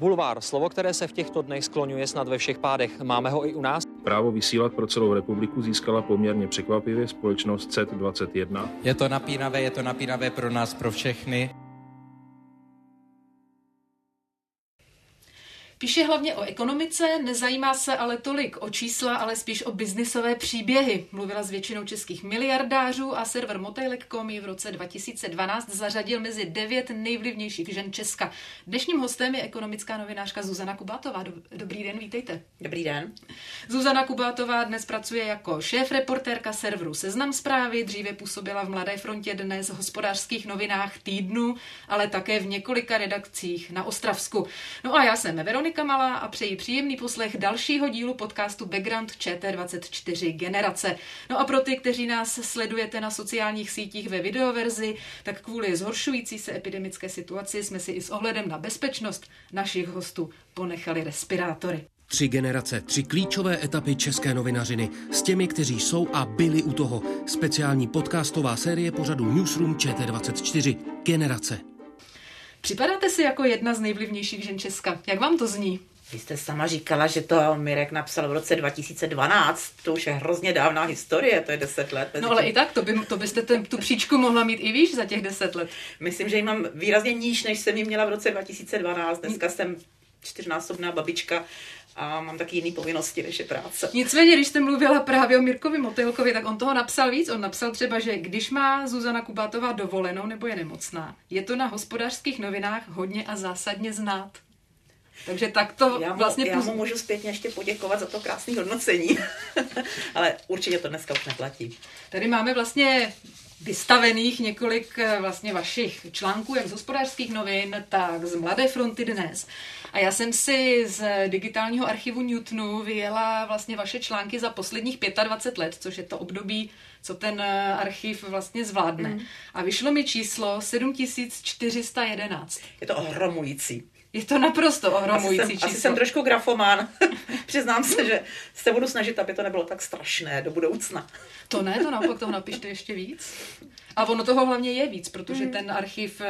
Bulvár, slovo, které se v těchto dnech skloňuje snad ve všech pádech. Máme ho i u nás? Právo vysílat pro celou republiku získala poměrně překvapivě společnost CET21. Je to napínavé, je to napínavé pro nás, pro všechny. Píše hlavně o ekonomice, nezajímá se ale tolik o čísla, ale spíš o biznisové příběhy. Mluvila s většinou českých miliardářů a server Motelek.com ji v roce 2012 zařadil mezi devět nejvlivnějších žen Česka. Dnešním hostem je ekonomická novinářka Zuzana Kubátová. Dobrý den, vítejte. Dobrý den. Zuzana Kubátová dnes pracuje jako šéf-reportérka serveru Seznam zprávy, dříve působila v Mladé frontě dnes v hospodářských novinách týdnu, ale také v několika redakcích na Ostravsku. No a já jsem Veronika Monika a přeji příjemný poslech dalšího dílu podcastu Background ČT24 Generace. No a pro ty, kteří nás sledujete na sociálních sítích ve videoverzi, tak kvůli zhoršující se epidemické situaci jsme si i s ohledem na bezpečnost našich hostů ponechali respirátory. Tři generace, tři klíčové etapy české novinařiny s těmi, kteří jsou a byli u toho. Speciální podcastová série pořadu Newsroom ČT24 Generace. Připadáte si jako jedna z nejvlivnějších žen Česka. Jak vám to zní? Vy jste sama říkala, že to Mirek napsal v roce 2012. To už je hrozně dávná historie, to je 10 let. No ale i tak, to, by, to byste ten, tu příčku mohla mít i výš za těch 10 let. Myslím, že ji mám výrazně níž, než jsem ji měla v roce 2012. Dneska jsem čtyřnásobná babička a mám taky jiné povinnosti, než je práce. Nicméně, když jste mluvila právě o Mirkovi Motylkovi, tak on toho napsal víc. On napsal třeba, že když má Zuzana Kubátová dovolenou nebo je nemocná, je to na hospodářských novinách hodně a zásadně znát. Takže tak to já mu, vlastně... Já mu můžu zpětně ještě poděkovat za to krásné hodnocení. Ale určitě to dneska už neplatí. Tady máme vlastně vystavených několik eh, vlastně vašich článků, jak z hospodářských novin, tak z Mladé fronty dnes. A já jsem si z digitálního archivu Newtonu vyjela vlastně vaše články za posledních 25 let, což je to období, co ten eh, archiv vlastně zvládne. Mm. A vyšlo mi číslo 7411. Je to ohromující. Je to naprosto ohromující asi jsem, číslo. Asi jsem trošku grafomán. Přiznám se, že se budu snažit, aby to nebylo tak strašné do budoucna. To ne, to naopak toho napište ještě víc. A ono toho hlavně je víc, protože mm. ten archiv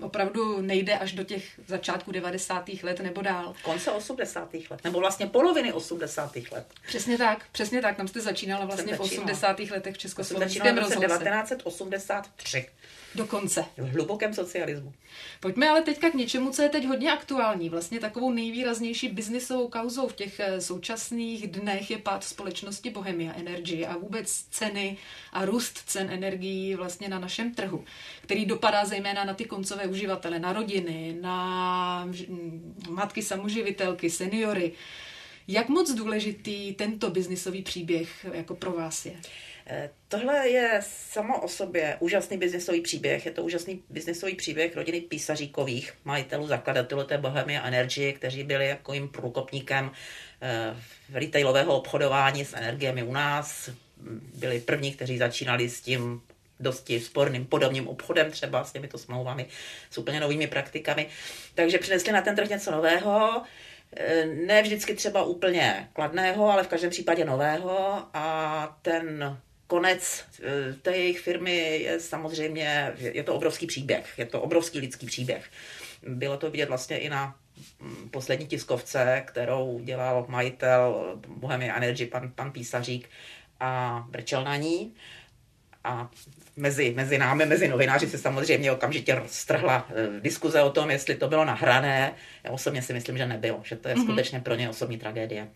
opravdu nejde až do těch začátku 90. let nebo dál. Konce 80. let, nebo vlastně poloviny 80. let. Přesně tak, přesně tak. Tam jste začínala vlastně v 80. letech v Československém rozhlase. 1983. Dokonce. V hlubokém socialismu. Pojďme ale teďka k něčemu, co je teď hodně aktuální. Vlastně takovou nejvýraznější biznisovou kauzou v těch eh, současných dnech je pád společnosti Bohemia Energy a vůbec ceny a růst cen energií vlastně na našem trhu, který dopadá zejména na ty koncové uživatele, na rodiny, na matky samoživitelky, seniory. Jak moc důležitý tento biznisový příběh jako pro vás je? Tohle je samo o sobě úžasný biznesový příběh. Je to úžasný biznesový příběh rodiny Písaříkových, majitelů, zakladatelů té Bohemia Energy, kteří byli jako jim průkopníkem eh, retailového obchodování s energiemi u nás. Byli první, kteří začínali s tím dosti sporným podobným obchodem, třeba s těmito smlouvami, s úplně novými praktikami. Takže přinesli na ten trh něco nového, eh, ne vždycky třeba úplně kladného, ale v každém případě nového a ten konec eh, té jejich firmy je samozřejmě, je to obrovský příběh, je to obrovský lidský příběh. Bylo to vidět vlastně i na mm, poslední tiskovce, kterou dělal majitel Bohemia Energy, pan, pan Písařík a brčel na ní. A mezi, mezi námi, mezi novináři se samozřejmě okamžitě roztrhla eh, diskuze o tom, jestli to bylo nahrané. Já osobně si myslím, že nebylo, že to je mm-hmm. skutečně pro ně osobní tragédie.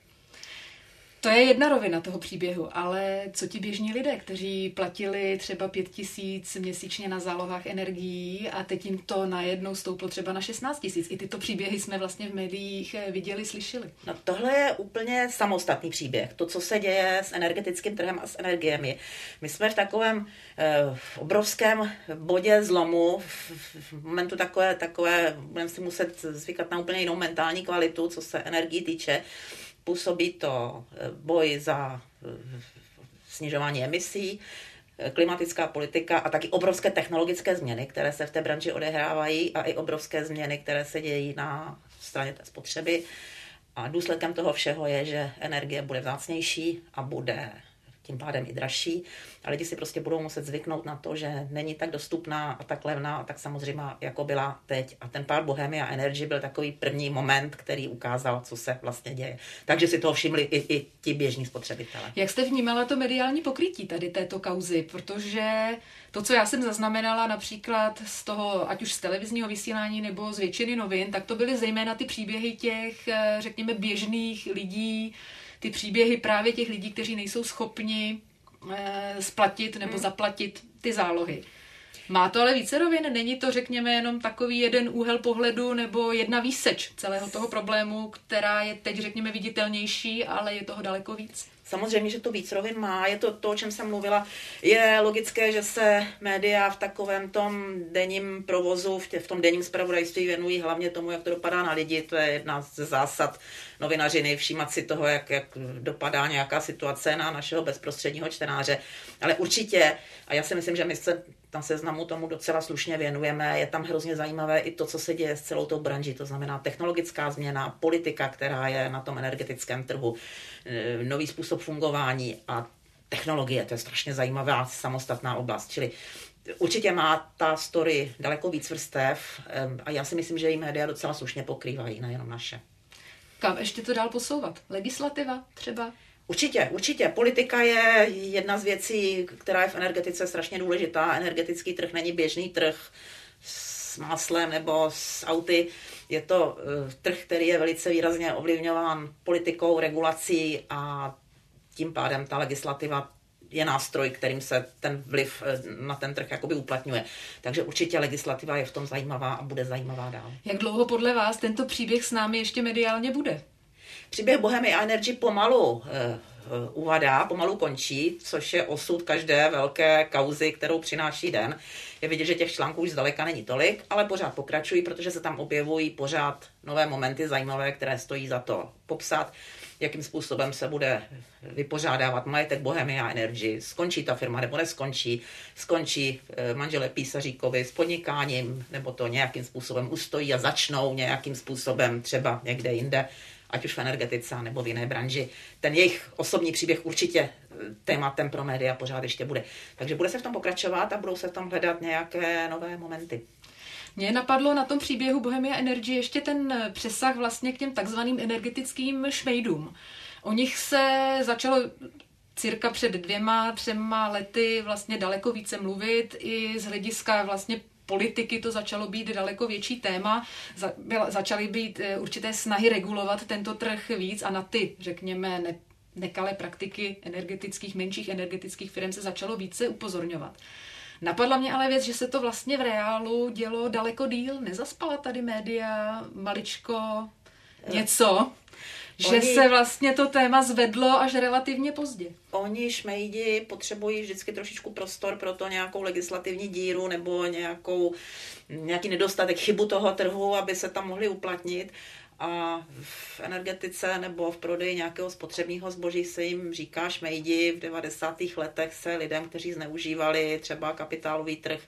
To je jedna rovina toho příběhu, ale co ti běžní lidé, kteří platili třeba pět tisíc měsíčně na zálohách energií a teď jim to najednou stouplo třeba na 16 tisíc. I tyto příběhy jsme vlastně v médiích eh, viděli, slyšeli. No tohle je úplně samostatný příběh. To, co se děje s energetickým trhem a s energiemi. My jsme v takovém eh, obrovském bodě zlomu, v, v momentu takové, takové budeme si muset zvykat na úplně jinou mentální kvalitu, co se energii týče působí to eh, boj za eh, snižování emisí klimatická politika a taky obrovské technologické změny, které se v té branži odehrávají a i obrovské změny, které se dějí na straně té spotřeby. A důsledkem toho všeho je, že energie bude vzácnější a bude tím pádem i dražší. A lidi si prostě budou muset zvyknout na to, že není tak dostupná a tak levná a tak samozřejmě, jako byla teď. A ten pár Bohemia Energy byl takový první moment, který ukázal, co se vlastně děje. Takže si toho všimli i, i ti běžní spotřebitelé. Jak jste vnímala to mediální pokrytí tady této kauzy? Protože to, co já jsem zaznamenala například z toho, ať už z televizního vysílání nebo z většiny novin, tak to byly zejména ty příběhy těch, eh, řekněme, běžných lidí, ty příběhy právě těch lidí, kteří nejsou schopni eh, splatit nebo hmm. zaplatit ty zálohy. Má to ale více rovin, není to, řekněme, jenom takový jeden úhel pohledu nebo jedna výseč celého toho problému, která je teď, řekněme, viditelnější, ale je toho daleko víc. Samozřejmě, že to víc rovin má, je to to, o čem jsem mluvila. Je logické, že se média v takovém tom denním provozu, v, tě, v tom denním zpravodajství věnují hlavně tomu, jak to dopadá na lidi. To je jedna z zásad novinařiny, všímat si toho, jak, jak dopadá nějaká situace na našeho bezprostředního čtenáře. Ale určitě, a já si myslím, že my se tam seznamu tomu docela slušně věnujeme. Je tam hrozně zajímavé i to, co se děje s celou tou branží, to znamená technologická změna, politika, která je na tom energetickém trhu, e, nový způsob fungování a technologie, to je strašně zajímavá samostatná oblast. Čili Určitě má ta story daleko víc vrstev e, a já si myslím, že i média docela slušně pokrývají, nejenom naše. Kam ještě to dál posouvat? Legislativa třeba? Určitě, určitě. Politika je jedna z věcí, která je v energetice strašně důležitá. Energetický trh není běžný trh s máslem nebo s auty. Je to uh, trh, který je velice výrazně ovlivňován politikou, regulací a tím pádem ta legislativa je nástroj, kterým se ten vliv eh, na ten trh jakoby uplatňuje. Takže určitě legislativa je v tom zajímavá a bude zajímavá dál. Jak dlouho podle vás tento příběh s námi ještě mediálně bude? Příběh Bohemy Energy pomalu eh, uvadá, pomalu končí, což je osud každé velké kauzy, kterou přináší den. Je vidět, že těch článků už zdaleka není tolik, ale pořád pokračují, protože se tam objevují pořád nové momenty zajímavé, které stojí za to popsat, jakým způsobem se bude vypořádávat majetek Bohemia Energy, skončí ta firma nebo neskončí, skončí eh, manžele Písaříkovi s podnikáním, nebo to nějakým způsobem ustojí a začnou nějakým způsobem třeba někde jinde ať už v energetice nebo v jiné branži. Ten jejich osobní příběh určitě eh, tématem pro média pořád ještě bude. Takže bude se v tom pokračovat a budou se v tom hledat nějaké nové momenty. Mě napadlo na tom příběhu Bohemia Energy ještě ten eh, přesah vlastně k těm takzvaným energetickým šmejdům. O nich se začalo cirka před dvěma, třema lety vlastně daleko více mluvit i z hlediska vlastně politiky to začalo být daleko větší téma. Za, byla, začaly být e, určité snahy regulovat tento trh víc a na ty, řekněme, ne, nekalé praktiky energetických, menších energetických firm se začalo více upozorňovat. Napadla mě ale věc, že se to vlastně v reálu dělo daleko díl. Nezaspala tady média, maličko, něco že oni, se vlastně to téma zvedlo až relativně pozdě. Oni šmejdi potřebují vždycky trošičku prostor pro to nějakou legislativní díru nebo nějakou, nějaký nedostatek chybu toho trhu, aby se tam mohli uplatnit a v energetice nebo v prodeji nějakého spotřebního zboží se jim říká šmejdi. V 90. letech se lidem, kteří zneužívali třeba kapitálový trh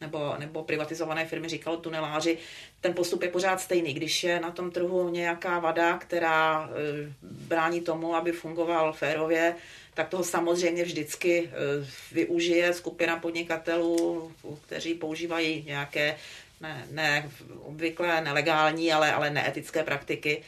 nebo, nebo privatizované firmy říkalo tuneláři, ten postup je pořád stejný. Když je na tom trhu nějaká vada, která e, brání tomu, aby fungoval férově, tak toho samozřejmě vždycky e, využije skupina podnikatelů, kteří používají nějaké ne, ne obvyklé nelegální, ale, ale neetické praktiky.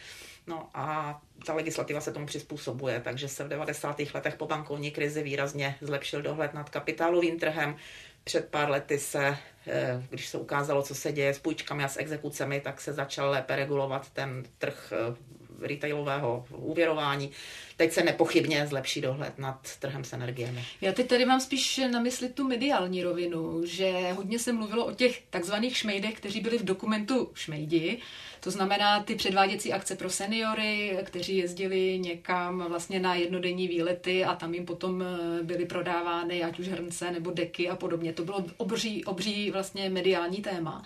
No a ta legislativa se tomu přizpůsobuje, takže se v 90. letech po bankovní krizi výrazně zlepšil dohled nad kapitálovým trhem. Před pár lety se, eh, když se ukázalo, co se děje s půjčkami a s exekucemi, tak se začal lépe regulovat ten trh eh, retailového úvěrování. Teď se nepochybně zlepší dohled nad trhem s energiemi. Já teď tady mám spíš na mysli tu mediální rovinu, že hodně se mluvilo o těch takzvaných šmejdech, kteří byli v dokumentu šmejdi. To znamená ty předváděcí akce pro seniory, kteří jezdili někam vlastně na jednodenní výlety a tam jim potom eh, byly prodávány ať už hrnce nebo deky a podobně. To bylo obří, obří vlastně mediální téma.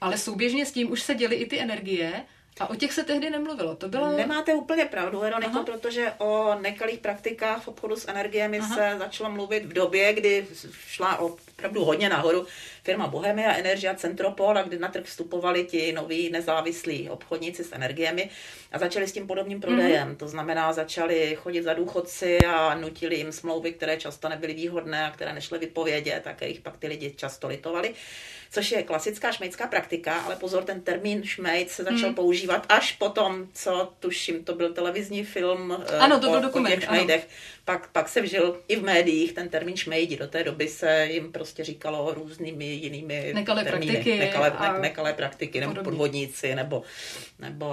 Ale souběžně s tím už se děly i ty energie A o těch se tehdy nemluvilo, to bylo... Nemáte úplně pravdu, Veroniko, protože o nekalých praktikách v obchodu s energiemi Aha. se začalo mluvit v době, kdy šla opravdu hodně nahoru firma Bohemia Energia Centropol, a kdy na trh vstupovali ti noví nezávislí obchodníci s energiemi a začali s tím podobným prodejem. Mm-hmm. To znamená, začali chodit za důchodci a nutili jim smlouvy, které často nebyly výhodné a které nešly vypovědět, tak jich pak ty lidi často litovali což je klasická šmejdská praktika, ale pozor, ten termín šmejd se začal hmm. používat až potom, co tuším, to byl televizní film eh, ano, to byl o, dokument, o těch šmejdech. Pak, pak se vžil i v médiích ten termín šmejdi. Do té doby se jim prostě říkalo různými jinými nekalé termíny. Praktiky nekalé, ne, nekalé praktiky, nebo podobně. podvodníci, nebo, nebo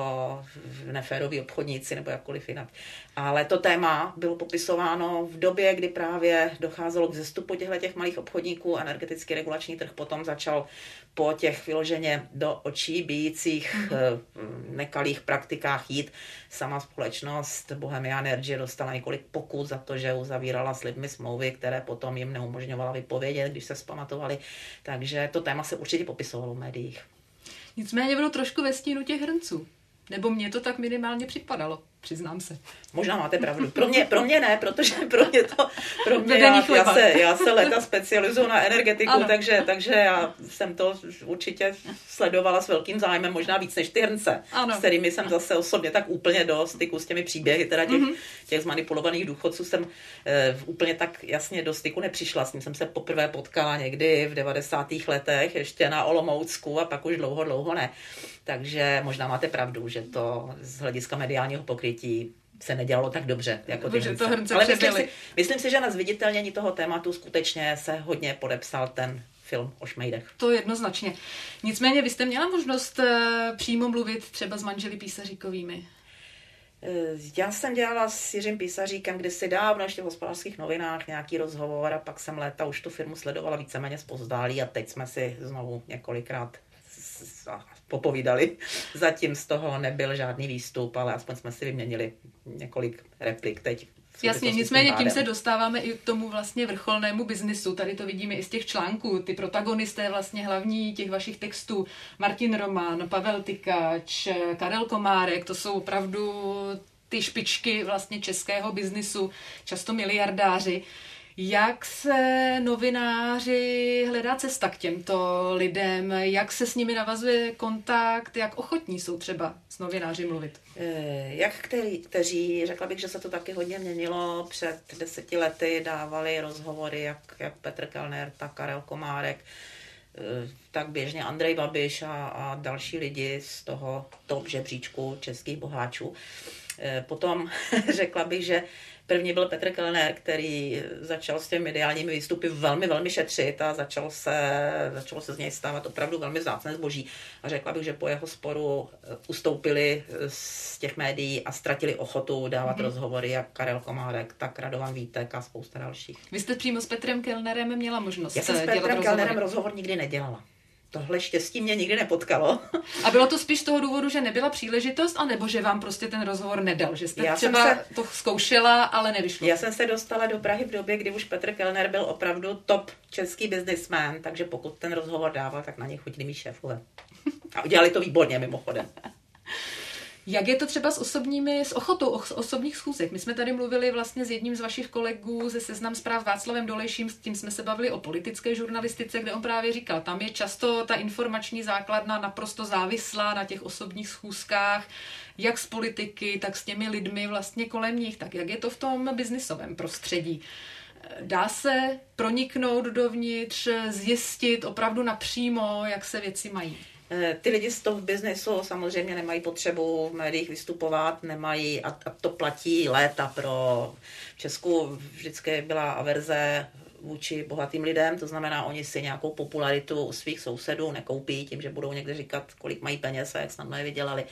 neféroví obchodníci, nebo jakkoliv jinak. Ale to téma bylo popisováno v době, kdy právě docházelo k zestupu těchto těch malých obchodníků. Energetický regulační trh potom začal po těch vyloženě do očí bíjících mm-hmm. nekalých praktikách jít. Sama společnost Bohemia Energy dostala několik pokut za to, že uzavírala s lidmi smlouvy, které potom jim neumožňovala vypovědět, když se zpamatovali. Takže to téma se určitě popisovalo v médiích. Nicméně bylo trošku ve stínu těch hrnců. Nebo mně to tak minimálně připadalo přiznám se. Možná máte pravdu. Pro mě, pro mě ne, protože pro mě to, pro mě já, já, se, já se leta specializuju na energetiku, takže, takže já jsem to určitě sledovala s velkým zájmem, možná víc než ty hrnce, ano. s kterými jsem zase osobně tak úplně do styku s těmi příběhy, teda těch, mm-hmm. těch zmanipulovaných důchodců jsem eh, úplně tak jasně do styku nepřišla. S ním jsem se poprvé potkala někdy v 90. letech, ještě na Olomoucku a pak už dlouho, dlouho ne. Takže možná máte pravdu, že to z hlediska mediálního pokrytí se nedělalo tak dobře, jako ty hrnce. To hrnce Ale myslím si, myslím si, že na zviditelnění toho tématu skutečně se hodně podepsal ten film o šmejdech. To jednoznačně. Nicméně vy jste měla možnost uh, přímo mluvit třeba s manželi Písaříkovými? Eh, já jsem dělala s Jiřím Písaříkem kdysi dávno ještě v hospodářských novinách nějaký rozhovor a pak jsem léta už tu firmu sledovala víceméně zpozdálí a teď jsme si znovu několikrát popovídali. Zatím z toho nebyl žádný výstup, ale aspoň jsme si vyměnili několik replik teď. Jasně, nicméně tím se dostáváme i k tomu vlastně vrcholnému biznisu. Tady to vidíme i z těch článků. Ty protagonisté vlastně hlavní těch vašich textů, Martin Roman, Pavel Tykač, Karel Komárek, to jsou opravdu ty špičky vlastně českého biznisu, často miliardáři. Jak se novináři hledá cesta k těmto lidem? Jak se s nimi navazuje kontakt? Jak ochotní jsou třeba s novináři mluvit? Eh, jak který, kteří, řekla bych, že se to taky hodně měnilo. Před deseti lety dávali rozhovory jak, jak Petr Kellner, tak Karel Komárek, eh, tak běžně Andrej Babiš a, a další lidi z toho top žebříčku českých boháčů. Eh, potom řekla bych, že První byl Petr Kellner, který začal s těmi mediálními výstupy velmi, velmi šetřit a začal se, začalo se z něj stávat opravdu velmi vzácné zboží. A řekla bych, že po jeho sporu eh, ustoupili z těch médií a ztratili ochotu dávat mm-hmm. rozhovory jak Karel Komárek, tak Radovan Vítek a spousta dalších. Vy jste přímo s Petrem Kellnerem měla možnost Já jsem s eh, Petrem Kellnerem rozhovor nikdy nedělala tohle štěstí mě nikdy nepotkalo. A bylo to spíš z toho důvodu, že nebyla příležitost, anebo že vám prostě ten rozhovor nedal, že jste já třeba se, to zkoušela, ale nevyšlo? Já jsem se dostala do Prahy v době, kdy už Petr Kellner byl opravdu top český businessman, takže pokud ten rozhovor dával, tak na něj chodili mý šéfové. A udělali to výborně mimochodem. Jak je to třeba s osobními, s ochotou osobních schůzek? My jsme tady mluvili vlastně s jedním z vašich kolegů ze Seznam zpráv Václavem Dolejším, s tím jsme se bavili o politické žurnalistice, kde on právě říkal, tam je často ta informační základna naprosto závislá na těch osobních schůzkách, jak s politiky, tak s těmi lidmi vlastně kolem nich. Tak jak je to v tom biznisovém prostředí? Dá se proniknout dovnitř, zjistit opravdu napřímo, jak se věci mají? Eh, ty lidi z toho biznesu samozřejmě nemají potřebu v médiích vystupovat, nemají, a, a to platí léta pro v Česku vždycky byla averze vůči bohatým lidem, to znamená, oni si nějakou popularitu u svých sousedů nekoupí tím, že budou někde říkat, kolik mají peněz a jak snadno je vydělali.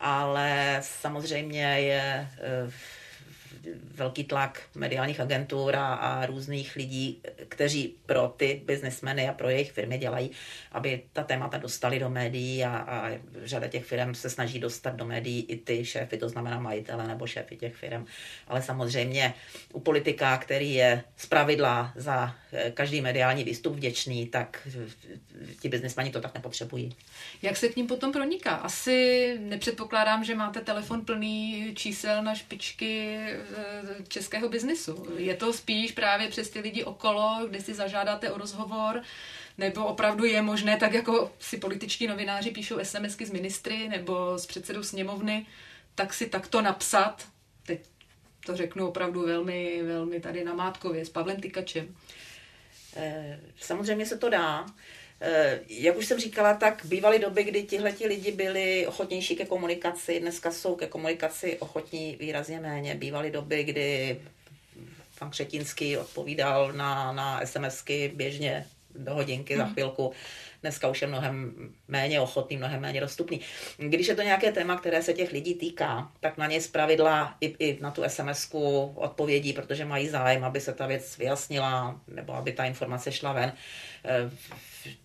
Ale samozřejmě je eh, velký tlak mediálních agentur a, a různých lidí, kteří pro ty biznesmeny a pro jejich firmy dělají, aby ta témata dostali do médií a, a řada těch firm se snaží dostat do médií i ty šéfy, to znamená majitele nebo šéfy těch firm. Ale samozřejmě u politika, který je pravidla za eh, každý mediální výstup vděčný, tak ti biznesmeni to tak nepotřebují. Jak se k ním potom proniká? Asi nepředpokládám, že máte telefon plný čísel na špičky eh, českého biznesu. Je to spíš právě přes ty lidi okolo, kde si zažádáte o rozhovor, nebo opravdu je možné, tak jako si političtí novináři píšou SMSky z ministry nebo z předsedou sněmovny, tak si takto napsat, teď to řeknu opravdu velmi, velmi tady namátkově, s Pavlem Tykačem. Eh, samozřejmě se to dá. Eh, jak už jsem říkala, tak bývaly doby, kdy tihleti lidi byli ochotnější ke komunikaci, dneska jsou ke komunikaci ochotní výrazně méně. Bývaly doby, kdy pan Křetínský odpovídal na, na SMSky běžně do hodinky za mhm. chvilku. Dneska už je mnohem méně ochotný, mnohem méně dostupný. Když je to nějaké téma, které se těch lidí týká, tak na ně zpravidla i, i na tu sms odpovědí, protože mají zájem, aby se ta věc vyjasnila nebo aby ta informace šla ven.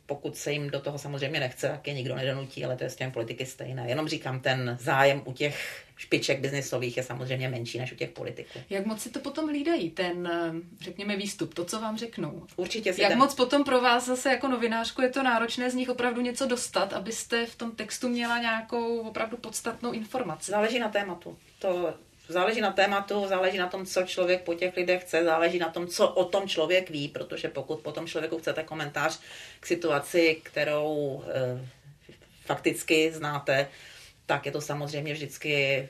Pokud se jim do toho samozřejmě nechce, tak je nikdo nedonutí, ale to je s těmi politiky stejné. Jenom říkám, ten zájem u těch špiček biznisových je samozřejmě menší než u těch politiků. Jak moc si to potom hlídají, ten, eh, řekněme, výstup, to, co vám řeknou? Určitě si Jak ten... moc potom pro vás zase jako novinářku je to náročné z nich opravdu něco dostat, abyste v tom textu měla nějakou opravdu podstatnou informaci? Záleží na tématu. To záleží na tématu, záleží na tom, co člověk po těch lidech chce, záleží na tom, co o tom člověk ví, protože pokud po tom člověku chcete komentář k situaci, kterou e, fakticky znáte, tak je to samozřejmě vždycky eh,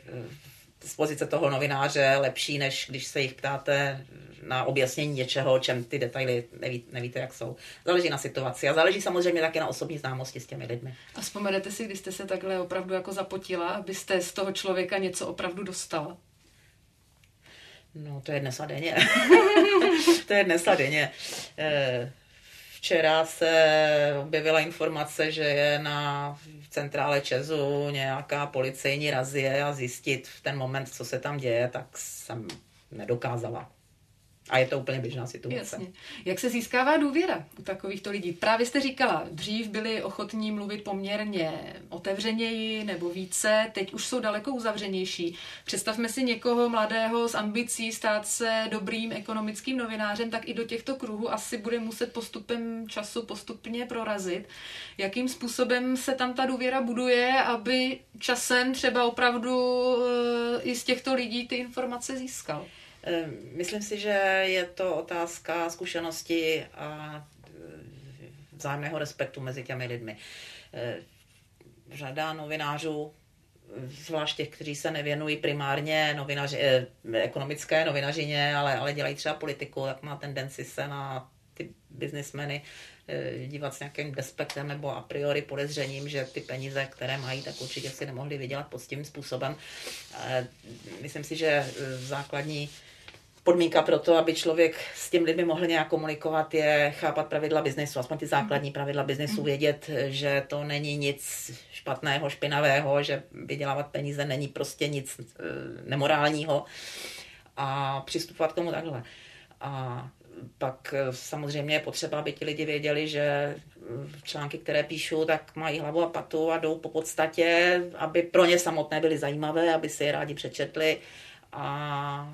z pozice toho novináře lepší, než když se jich ptáte na objasnění něčeho, čem ty detaily neví, nevíte, jak jsou. Záleží na situaci a záleží samozřejmě také na osobní známosti s těmi lidmi. A vzpomenete si, když jste se takhle opravdu jako zapotila, abyste z toho člověka něco opravdu dostala? No, to je dnes a denně. to je dnes a denně. Eh, včera se objevila informace, že je na centrále Česu nějaká policejní razie a zjistit v ten moment, co se tam děje, tak jsem nedokázala. A je to úplně běžná situace. Jasně. Jak se získává důvěra u takovýchto lidí? Právě jste říkala, dřív byli ochotní mluvit poměrně otevřeněji nebo více, teď už jsou daleko uzavřenější. Představme si někoho mladého s ambicí stát se dobrým ekonomickým novinářem, tak i do těchto kruhů asi bude muset postupem času postupně prorazit. Jakým způsobem se tam ta důvěra buduje, aby časem třeba opravdu eh, i z těchto lidí ty informace získal? Ehm, myslím si, že je to otázka zkušenosti a e, vzájemného respektu mezi těmi lidmi. Ehm, řada novinářů, zvlášť těch, kteří se nevěnují primárně novinaři, eh, ekonomické novinařině, ale, ale dělají třeba politiku, tak má tendenci se na ty biznismeny eh, dívat s nějakým despektem nebo a priori podezřením, že ty peníze, které mají, tak určitě si nemohli vydělat poctivým způsobem. Ehm, myslím si, že základní podmínka pro to, aby člověk s těmi lidmi mohl nějak komunikovat, je chápat pravidla biznesu, aspoň ty základní pravidla biznesu, vědět, že to není nic špatného, špinavého, že vydělávat peníze není prostě nic eh, nemorálního a přistupovat k tomu takhle. A pak eh, samozřejmě je potřeba, aby ti lidi věděli, že eh, články, které píšu, tak mají hlavu a patu a jdou po podstatě, aby pro ně samotné byly zajímavé, aby si je rádi přečetli a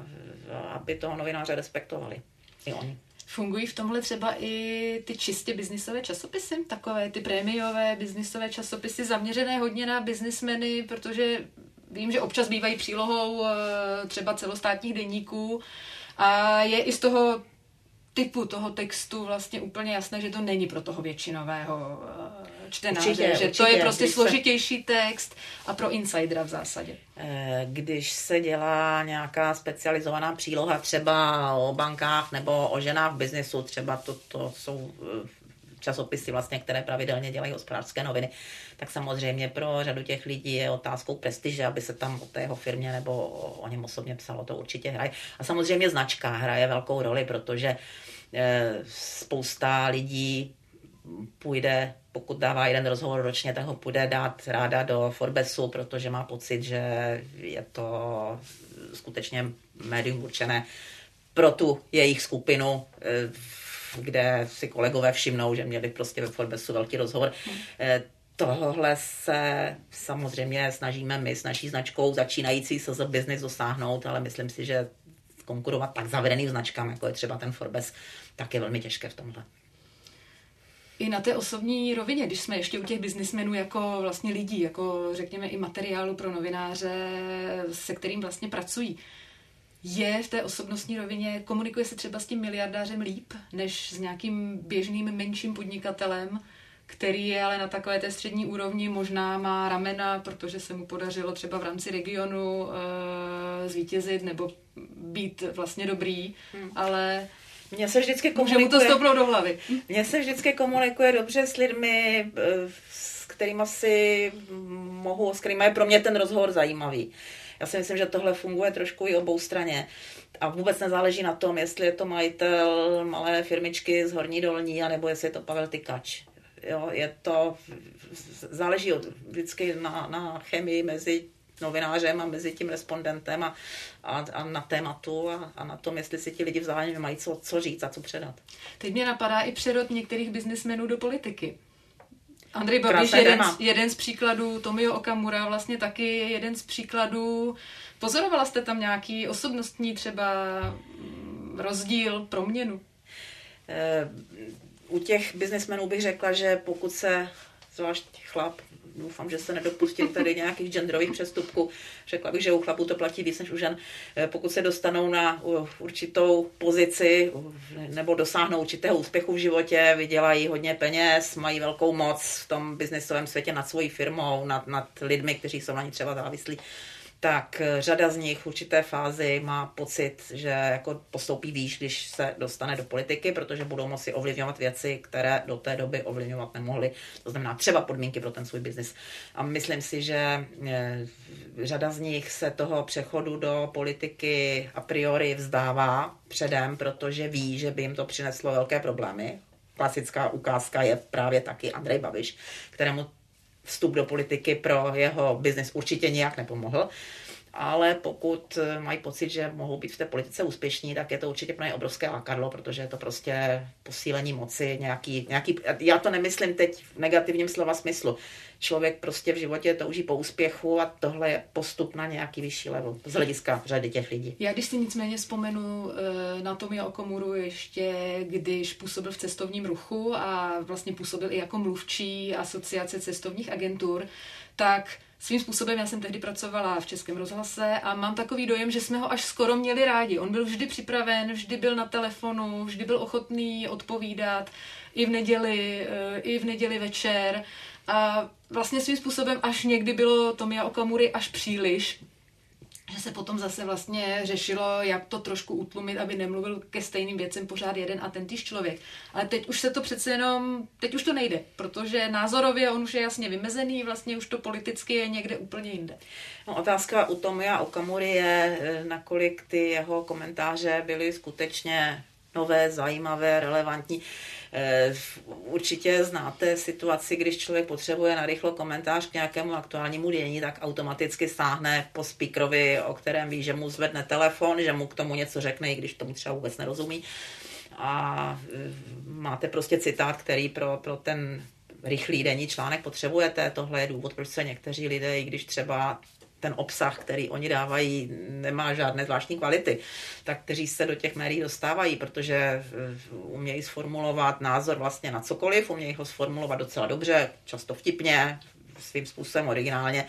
aby toho novináře respektovali. I oni. Fungují v tomhle třeba i ty čistě biznisové časopisy, takové ty prémiové biznisové časopisy zaměřené hodně na biznismeny, protože vím, že občas bývají přílohou eh, třeba celostátních denníků a je i z toho typu toho textu vlastně úplně jasné, že to není pro toho většinového eh, čtenáře, určitě, že určitě, to je prostě složitější se... text a pro insidera v zásadě. Eh, když se dělá nějaká specializovaná příloha třeba o bankách nebo o ženách v biznesu, třeba to, to jsou eh, časopisy, vlastně, které pravidelně dělají hospodářské noviny, tak samozřejmě pro řadu těch lidí je otázkou prestiže, aby se tam o té jeho firmě nebo o něm osobně psalo, to určitě hraje. A samozřejmě značka hraje velkou roli, protože eh, spousta lidí půjde, pokud dává jeden rozhovor ročně, tak ho půjde dát ráda do Forbesu, protože má pocit, že je to skutečně médium určené pro tu jejich skupinu, eh, kde si kolegové všimnou, že měli prostě ve Forbesu velký rozhovor. Eh, tohle se samozřejmě snažíme my s naší značkou začínající se z business dosáhnout, ale myslím si, že konkurovat tak zavedeným značkám, jako je třeba ten Forbes, tak je velmi těžké v tomhle. I na té osobní rovině, když jsme ještě u těch biznismenů jako vlastně lidí, jako řekněme i materiálu pro novináře, se kterým vlastně pracují, je v té osobnostní rovině, komunikuje se třeba s tím miliardářem líp, než s nějakým běžným menším podnikatelem, který je ale na takové té střední úrovni, možná má ramena, protože se mu podařilo třeba v rámci regionu e, zvítězit nebo být vlastně dobrý, hmm. ale mně se vždycky komunikuje... Může mu to do hlavy. Mně se vždycky komunikuje dobře s lidmi, eh, s kterými si mohu, s kterými je pro mě ten rozhovor zajímavý. Já si myslím, že tohle funguje trošku i obou straně. A vůbec nezáleží na tom, jestli je to majitel malé firmičky z Horní Dolní, anebo jestli je to Pavel Tykač. Jo, je to, záleží od, vždycky na, na chemii mezi novinářem a mezi tím respondentem a, a, a na tématu a, a na tom, jestli si ti lidi vzájemně mají co, co říct a co předat. Teď mě napadá i přerod některých biznismenů do politiky. Andrej Babiš jeden, jeden z příkladů, Tomio Okamura vlastně taky jeden z příkladů. Pozorovala jste tam nějaký osobnostní třeba mm, rozdíl, proměnu? E, u těch biznesmenů bych řekla, že pokud se zvlášť chlap doufám, že se nedopustím tady nějakých genderových přestupků. Řekla bych, že u chlapů to platí víc než u žen. Eh, pokud se dostanou na určitou pozici nebo dosáhnou určitého úspěchu v životě, vydělají hodně peněz, mají velkou moc v tom biznesovém světě nad svojí firmou, nad, nad lidmi, kteří jsou na ní třeba závislí, tak eh, řada z nich v určité fázi má pocit, že jako postoupí výš, když se dostane do politiky, protože budou moci ovlivňovat věci, které do té doby ovlivňovat nemohli. To znamená třeba podmínky pro ten svůj biznis. A myslím si, že eh, řada z nich se toho přechodu do politiky a priori vzdává předem, protože ví, že by jim to přineslo velké problémy. Klasická ukázka je právě taky Andrej Babiš, kterému vstup do politiky pro jeho biznis určitě nijak nepomohl. Ale pokud mají pocit, že mohou být v té politice úspěšní, tak je to určitě pro ně obrovské lákadlo, protože je to prostě posílení moci, nějaký, nějaký, já to nemyslím teď v negativním slova smyslu, člověk prostě v životě touží po úspěchu a tohle je postup na nějaký vyšší level z hlediska řady těch lidí. Já když si nicméně vzpomenu eh, na Tomia Okomuru ještě, když působil v cestovním ruchu a vlastně působil i jako mluvčí asociace cestovních agentur, tak svým způsobem já jsem tehdy pracovala v Českém rozhlase a mám takový dojem, že jsme ho až skoro měli rádi. On byl vždy připraven, vždy byl na telefonu, vždy byl ochotný odpovídat i v neděli, eh, i v neděli večer. A vlastně svým způsobem až někdy bylo Tomia Okamury až příliš, že se potom zase vlastně řešilo, jak to trošku utlumit, aby nemluvil ke stejným věcem pořád jeden a ten týž člověk. Ale teď už se to přece jenom, teď už to nejde, protože názorově on už je jasně vymezený, vlastně už to politicky je někde úplně jinde. No, otázka u Tomia Okamury je, eh, nakolik ty jeho komentáře byly skutečně nové, zajímavé, relevantní. Eh, určitě znáte situaci, když člověk potřebuje narychlo komentář k nějakému aktuálnímu dění, tak automaticky stáhne po speakerovi, o kterém ví, že mu zvedne telefon, že mu k tomu něco řekne, i když tomu třeba vůbec nerozumí. A eh, máte prostě citát, který pro, pro ten rychlý denní článek potřebujete. Tohle je důvod, proč se někteří lidé, i když třeba ten obsah, který oni dávají, nemá žádné zvláštní kvality, tak kteří se do těch médií dostávají, protože umějí sformulovat názor vlastně na cokoliv, umějí ho sformulovat docela dobře, často vtipně, svým způsobem originálně,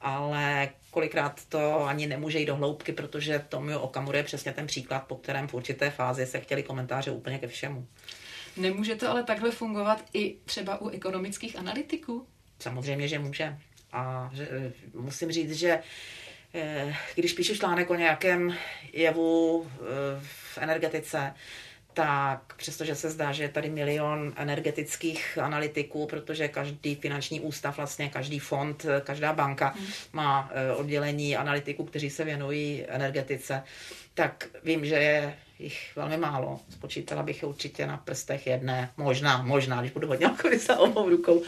ale kolikrát to ani nemůže jít do hloubky, protože Tomio Okamura je přesně ten příklad, po kterém v určité fázi se chtěli komentáře úplně ke všemu. Nemůže to ale takhle fungovat i třeba u ekonomických analytiků? Samozřejmě, že může. A že, eh, musím říct, že eh, když píšu článek o nějakém jevu eh, v energetice, tak přestože se zdá, že je tady milion energetických analytiků, protože každý finanční ústav, vlastně každý fond, každá banka hmm. má oddělení analytiků, kteří se věnují energetice, tak vím, že je jich velmi málo. Spočítala bych je určitě na prstech jedné, možná, možná, když budu hodně za obou rukou,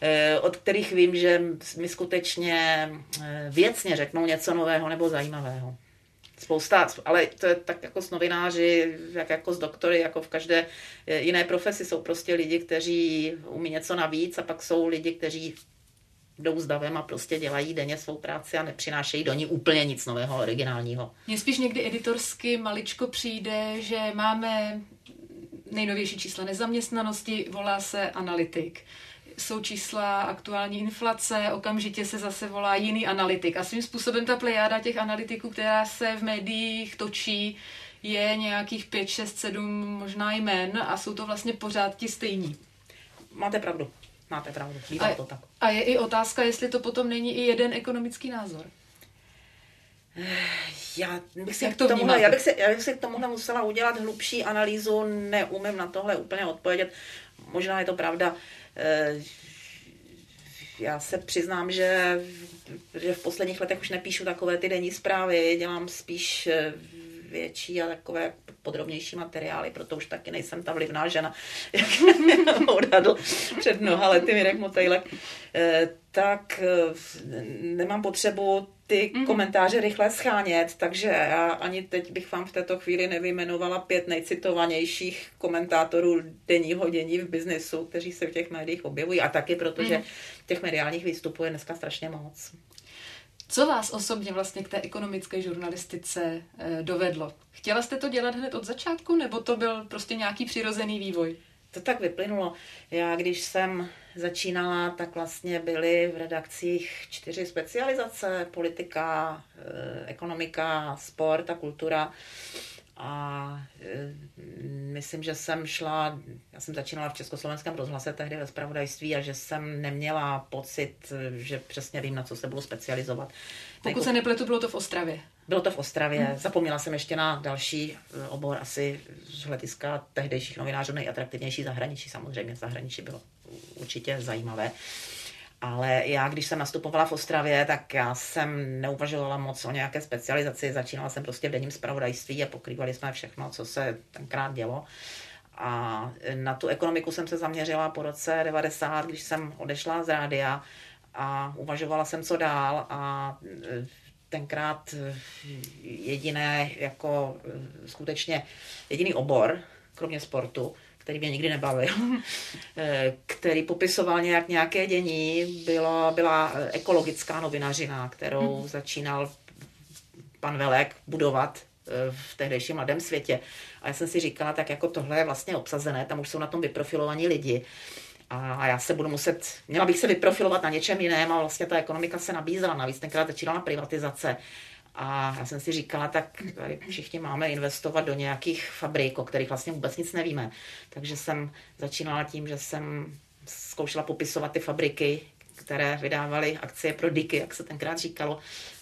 eh, od kterých vím, že mi skutečně eh, věcně řeknou něco nového nebo zajímavého. Spousta, ale to je tak jako s novináři, jak jako s doktory, jako v každé eh, jiné profesi jsou prostě lidi, kteří umí něco navíc a pak jsou lidi, kteří jdou s davem a prostě dělají denně svou práci a nepřinášejí do ní úplně nic nového, originálního. Mně spíš někdy editorsky maličko přijde, že máme nejnovější čísla nezaměstnanosti, volá se analytik jsou čísla aktuální inflace, okamžitě se zase volá jiný analytik. A svým způsobem ta plejáda těch analytiků, která se v médiích točí, je nějakých 5, 6, 7 možná jmen a jsou to vlastně pořád ti stejní. Máte pravdu. Máte pravdu. Bývá a, to tak. A je i otázka, jestli to potom není i jeden ekonomický názor. Já bych, si to tomuhle, já, bych si, já bych si k tomuhle musela udělat hlubší analýzu, neumím na tohle úplně odpovědět. Možná je to pravda. Eh, já se přiznám, že, že v posledních letech už nepíšu takové ty denní zprávy, dělám spíš eh, větší a takové podrobnější materiály, proto už taky nejsem ta vlivná žena, jak odhadl před mnoha lety Mirek Motejlek, eh, tak nemám potřebu ty mm-hmm. komentáře rychle schánět, takže já ani teď bych vám v této chvíli nevyjmenovala pět nejcitovanějších komentátorů denního dění v biznesu, kteří se v těch médiích objevují a taky protože mm-hmm. těch mediálních výstupů je dneska strašně moc. Co vás osobně vlastně k té ekonomické žurnalistice eh, dovedlo? Chtěla jste to dělat hned od začátku, nebo to byl prostě nějaký přirozený vývoj? To tak vyplynulo. Já když jsem začínala, tak vlastně byly v redakcích čtyři specializace. Politika, eh, ekonomika, sport a kultura. A e, myslím, že jsem šla, já jsem začínala v Československém rozhlase tehdy ve spravodajství a že jsem neměla pocit, že přesně vím, na co se budu specializovat. Pokud se nepletu, bylo to v Ostravě. Bylo to v Ostravě. Hmm. Zapomněla jsem ještě na další e, obor, asi z hlediska tehdejších novinářů nejatraktivnější zahraničí. Samozřejmě zahraničí bylo určitě zajímavé. Ale já, když jsem nastupovala v Ostravě, tak já jsem neuvažovala moc o nějaké specializaci. Začínala jsem prostě v denním zpravodajství a pokrývali jsme všechno, co se tenkrát dělo. A na tu ekonomiku jsem se zaměřila po roce 90, když jsem odešla z rádia a uvažovala jsem, co dál a e, tenkrát jediné, jako e, skutečně jediný obor, kromě sportu, který mě nikdy nebavil, eh, který popisoval nějak nějaké dění, bylo, byla ekologická novinařina, kterou hmm. začínal pan Velek budovat eh, v tehdejším mladém světě. A já jsem si říkala, tak jako tohle je vlastně obsazené, tam už jsou na tom vyprofilovaní lidi. A já se budu muset, měla bych se vyprofilovat na něčem jiném a vlastně ta ekonomika se nabízela. Navíc tenkrát začínala privatizace. A já jsem si říkala, tak tady všichni máme investovat do nějakých fabrik, o kterých vlastně vůbec nic nevíme. Takže jsem začínala tím, že jsem zkoušela popisovat ty fabriky, které vydávaly akcie pro diky, jak se tenkrát říkalo.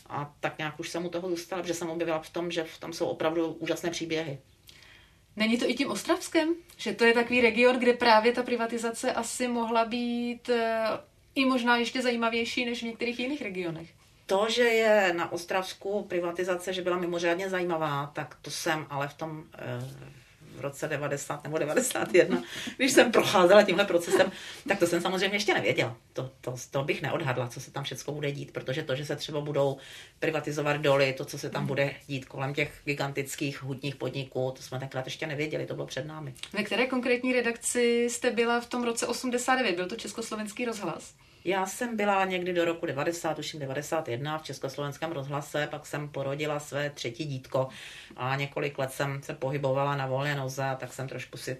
A tak nějak už jsem u toho zůstala, protože jsem objevila v tom, že tam jsou opravdu úžasné příběhy. Není to i tím Ostravskem? Že to je takový region, kde právě ta privatizace asi mohla být eh, i možná ještě zajímavější než v některých jiných regionech? To, že je na Ostravsku privatizace, že byla mimořádně zajímavá, tak to jsem ale v tom eh, v roce 90 nebo 91, když jsem procházela tímhle procesem, tak to jsem samozřejmě ještě nevěděla. To, to, to bych neodhadla, co se tam všechno bude dít, protože to, že se třeba budou privatizovat doly, to, co se tam bude dít kolem těch gigantických hudních podniků, to jsme tenkrát ještě nevěděli, to bylo před námi. Ve které konkrétní redakci jste byla v tom roce 89? Byl to Československý rozhlas? Já jsem byla někdy do roku 90, tuším 91 v Československém rozhlase, pak jsem porodila své třetí dítko a několik let jsem se pohybovala na volné noze, tak jsem trošku si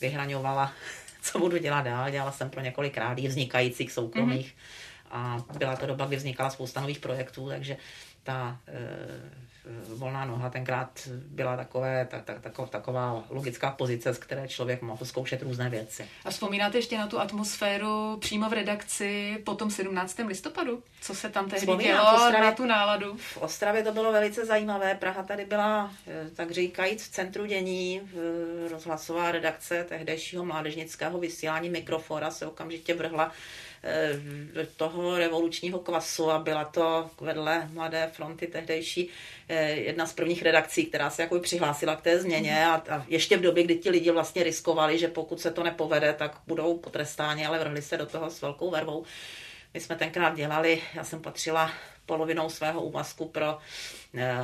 vyhraňovala, co budu dělat dál. Dělala jsem pro několik rádí vznikajících soukromých mm-hmm. a byla to doba, kdy vznikala spousta nových projektů, takže ta e, volná noha tenkrát byla takové, tak, tak, tak, taková logická pozice, z které člověk mohl zkoušet různé věci. A vzpomínáte ještě na tu atmosféru přímo v redakci po tom 17. listopadu? Co se tam tehdy dělo Ostravě, na tu náladu? V Ostravě to bylo velice zajímavé. Praha tady byla, eh, tak říkajíc, v centru dění. Rozhlasová redakce tehdejšího mládežnického vysílání Mikrofora se okamžitě vrhla Eh, toho revolučního kvasu a byla to vedle Mladé fronty tehdejší, eh, jedna z prvních redakcí, která se jako přihlásila k té změně a, a ještě v době, kdy ti lidi vlastně riskovali, že pokud se to nepovede, tak budou potrestáni, ale vrhli se do toho s velkou vervou. My jsme tenkrát dělali, já jsem patřila polovinou svého úvazku pro eh,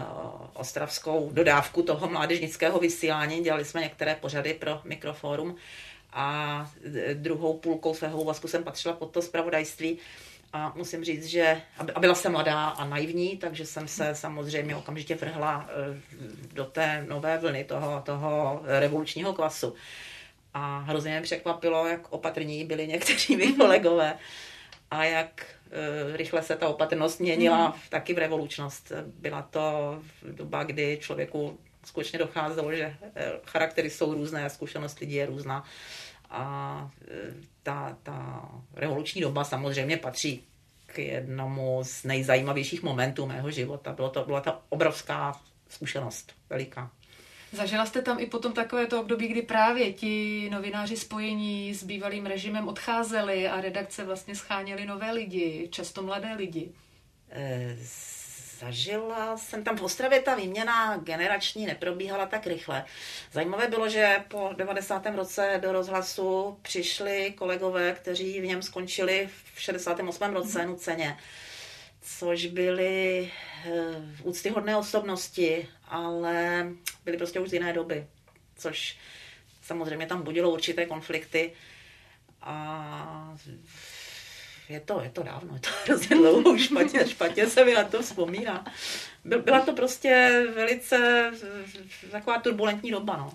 ostravskou dodávku toho mládežnického vysílání. Dělali jsme některé pořady pro Mikrofórum a druhou půlkou svého úvazku jsem patřila pod to zpravodajství. A musím říct, že a byla jsem mladá a naivní, takže jsem se samozřejmě okamžitě vrhla eh, do té nové vlny toho, toho revolučního klasu. A hrozně mě překvapilo, jak opatrní byli někteří mý kolegové a jak uh, rychle se ta opatrnost měnila mm. taky v revolučnost. Byla to doba, kdy člověku skutečně docházelo, že eh, charaktery jsou různé, zkušenost lidí je různá. A eh, ta, ta revoluční doba samozřejmě patří k jednomu z nejzajímavějších momentů mého života. Bylo to, byla ta obrovská zkušenost, veliká. Zažila jste tam i potom takové to období, kdy právě ti novináři spojení s bývalým režimem odcházeli a redakce vlastně scháněli nové lidi, často mladé lidi? E, zažila jsem tam v Ostravě, ta výměna generační neprobíhala tak rychle. Zajímavé bylo, že po 90. roce do rozhlasu přišli kolegové, kteří v něm skončili v 68. roce mm. nuceně což byly eh, úctyhodné osobnosti, ale byly prostě už z jiné doby, což samozřejmě tam budilo určité konflikty a je to, je to dávno, je to hrozně dlouho, špatně, špatně se mi na to vzpomíná. Byla to prostě velice taková turbulentní doba, no.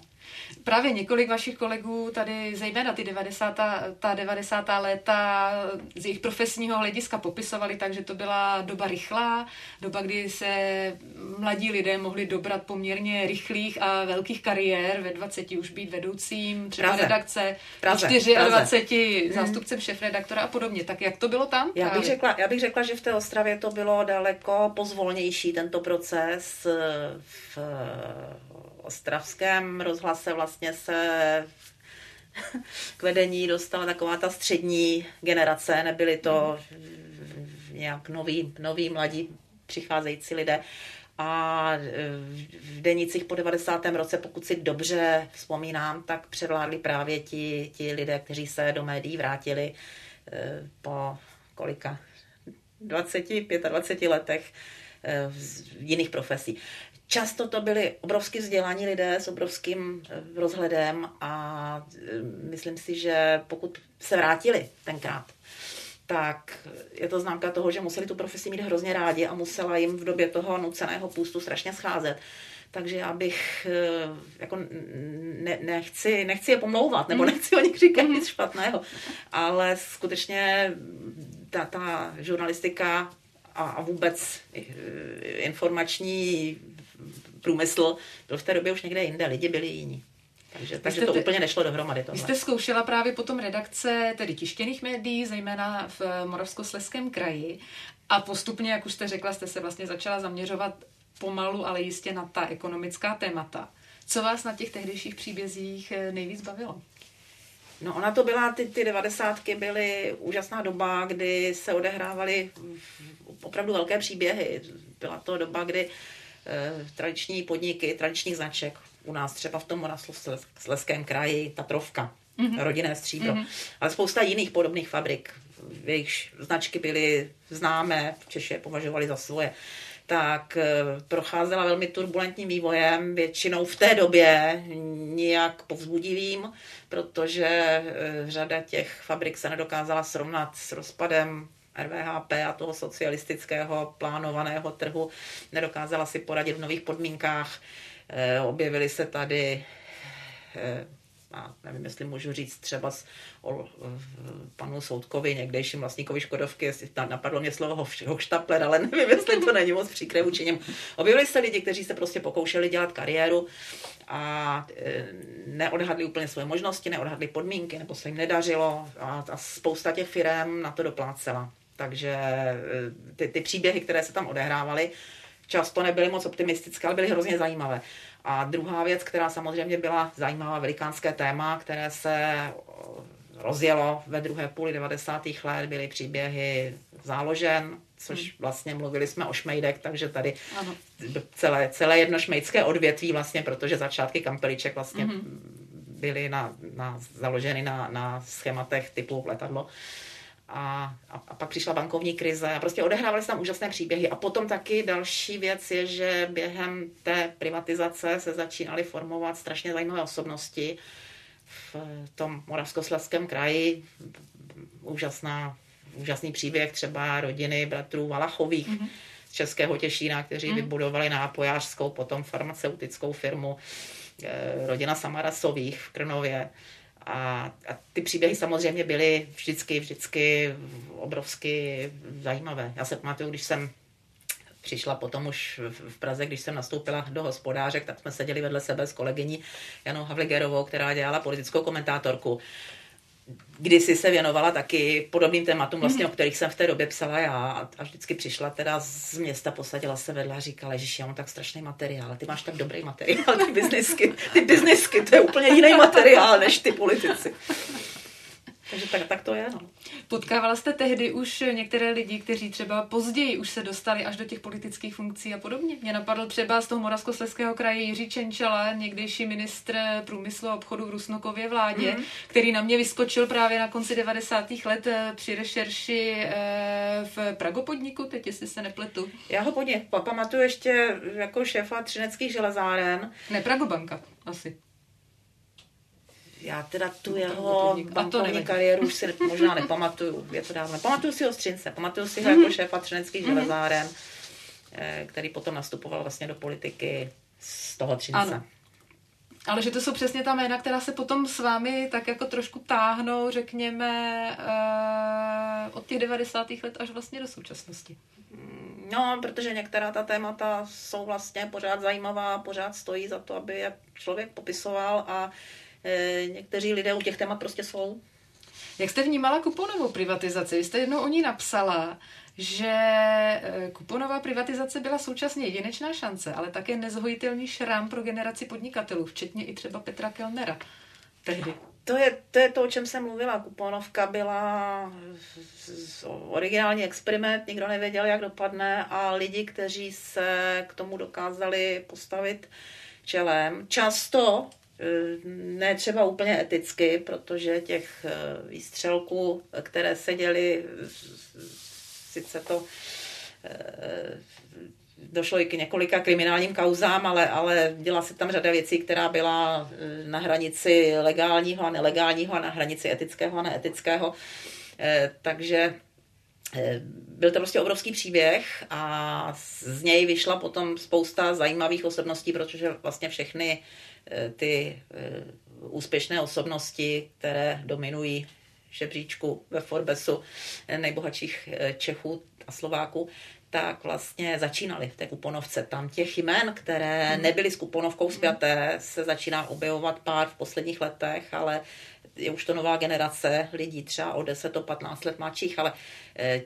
Právě několik vašich kolegů tady, zejména ty 90. ta 90. léta z jejich profesního hlediska popisovali tak, že to byla doba rychlá, doba, kdy se mladí lidé mohli dobrat poměrně rychlých a velkých kariér, ve 20 už být vedoucím třeba Praze. redakce, Praze. 24 Praze. zástupcem šéf-redaktora a podobně. Tak jak to bylo tam? Já bych, řekla, já bych řekla, že v té Ostravě to bylo daleko pozvolnější tento proces v ostravském rozhlase vlastně se k vedení dostala taková ta střední generace, nebyli to nějak noví, noví mladí přicházející lidé. A v denicích po 90. roce, pokud si dobře vzpomínám, tak převládli právě ti, ti lidé, kteří se do médií vrátili eh, po kolika 20, 25 letech eh, jiných profesí. Často to byli obrovsky vzdělaní lidé s obrovským eh, rozhledem a eh, myslím si, že pokud se vrátili tenkrát, tak je to známka toho, že museli tu profesi mít hrozně rádi a musela jim v době toho nuceného půstu strašně scházet. Takže já bych eh, jako ne, nechci, nechci je pomlouvat, nebo mhm. nechci o nich říkat nic špatného, ale skutečně ta, ta žurnalistika a, vůbec informační průmysl byl v té době už někde jinde, lidi byli jiní. Takže, takže to úplně nešlo dohromady. Tohle. Vy jste zkoušela právě potom redakce tedy tištěných médií, zejména v Moravskosleském kraji a postupně, jak už jste řekla, jste se vlastně začala zaměřovat pomalu, ale jistě na ta ekonomická témata. Co vás na těch tehdejších příbězích eh, nejvíc bavilo? No ona to byla, ty, ty devadesátky byly úžasná doba, kdy se odehrávaly opravdu velké příběhy. Byla to doba, kdy Eh, tradiční podniky, tradičních značek. U nás třeba v tom Moravskoslezském kraji Tatrovka, mm-hmm. rodinné stříbro, mm-hmm. ale spousta jiných podobných fabrik. Jejich značky byly známé, Češi je považovali za svoje tak eh, procházela velmi turbulentním vývojem, většinou v té době nijak povzbudivým, protože eh, řada těch fabrik se nedokázala srovnat s rozpadem RVHP a toho socialistického plánovaného trhu nedokázala si poradit v nových podmínkách. Eh, objevily se tady a nevím, jestli můžu říct třeba s, o, panu Soudkovi, někdejším vlastníkovi Škodovky, jestli napadlo mě slovo hochštapler, ale nevím, jestli to není moc příkré vůči něm. Objevili se lidi, kteří se prostě pokoušeli dělat kariéru a e, neodhadli úplně svoje možnosti, neodhadli podmínky, nebo se jim nedařilo a, a spousta těch firm na to doplácela. Takže eh, ty, ty příběhy, které se tam odehrávaly, často nebyly moc optimistické, ale byly hrozně zajímavé. A druhá věc, která samozřejmě byla zajímavá, velikánské téma, které se eh, rozjelo ve druhé půli 90. let, byly příběhy záložen, což hmm. vlastně mluvili jsme o šmejdek, takže tady ano. celé, celé jedno šmejdské odvětví vlastně, protože začátky kampeliček vlastně hmm. byly na, na, založeny na, na schématech typu letadlo. A, a, a pak přišla bankovní krize a prostě odehrávaly se tam úžasné příběhy. A potom taky další věc je, že během té privatizace se začínaly formovat strašně zajímavé osobnosti v tom Moravskoslezském kraji. Úžasná, úžasný příběh třeba rodiny bratrů Valachových mm-hmm. z Českého Těšína, kteří mm-hmm. vybudovali nápojářskou, potom farmaceutickou firmu, eh, rodina Samarasových v Krnově. A, a ty příběhy samozřejmě byly vždycky, vždycky obrovsky zajímavé. Já se pamatuju, když jsem přišla potom už v Praze, když jsem nastoupila do hospodářek, tak jsme seděli vedle sebe s kolegyní Janou Havligerovou, která dělala politickou komentátorku kdysi se věnovala taky podobným tématům, vlastně, mm. o kterých jsem v té době psala já a vždycky přišla teda z města, posadila se vedle a říkala, že já mám tak strašný materiál, ty máš tak dobrý materiál, ty biznisky, ty biznisky, to je úplně jiný materiál než ty politici. Takže tak, tak to je. No. Potkávala jste tehdy už některé lidi, kteří třeba později už se dostali až do těch politických funkcí a podobně? Mě napadl třeba z toho Moravskoslezského kraje Jiří Čenčala, někdejší ministr průmyslu a obchodu v Rusnokově vládě, mm-hmm. který na mě vyskočil právě na konci 90. let eh, při rešerši eh, v Pragopodniku, teď jestli se nepletu. Já ho podně pamatuju ještě jako šéfa třineckých železáren. Ne, Pragobanka asi já teda tu jeho bankovní kariéru už si možná nepamatuju, je to dávno. Pamatuju si ho Střince, pamatuju si ho jako šéfa třeneckých mm-hmm. železáren, eh, který potom nastupoval vlastně do politiky z toho Třince. Ano. Ale že to jsou přesně ta jména, která se potom s vámi tak jako trošku táhnou, řekněme, uh, od těch 90. let až vlastně do současnosti. No, protože některá ta témata jsou vlastně pořád zajímavá, pořád stojí za to, aby je člověk popisoval a Eh, někteří lidé u těch témat prostě jsou. Jak jste vnímala kuponovou privatizaci? Vy jste jednou o ní napsala, že eh, kuponová privatizace byla současně jedinečná šance, ale také nezhojitelný šrám pro generaci podnikatelů, včetně i třeba Petra Kellnera tehdy. To je, to je to, o čem jsem mluvila. Kuponovka byla originální experiment, nikdo nevěděl, jak dopadne a lidi, kteří se k tomu dokázali postavit čelem, často Eh, ne třeba úplně eticky, protože těch eh, výstřelků, které se děly, sice to eh, došlo i k několika kriminálním kauzám, ale, ale dělá se tam řada věcí, která byla na hranici legálního a nelegálního a na hranici etického a neetického. Takže byl to prostě obrovský příběh a z něj vyšla potom spousta zajímavých osobností, protože vlastně všechny Eh, ty eh, úspěšné osobnosti, které dominují žebříčku ve Forbesu eh, nejbohatších Čechů a Slováků, tak vlastně začínali v té kuponovce. Tam těch jmen, které hmm. nebyly s kuponovkou spjaté, se začíná objevovat pár v posledních letech, ale je už to nová generace lidí, třeba o 10 do 15 let mladších, ale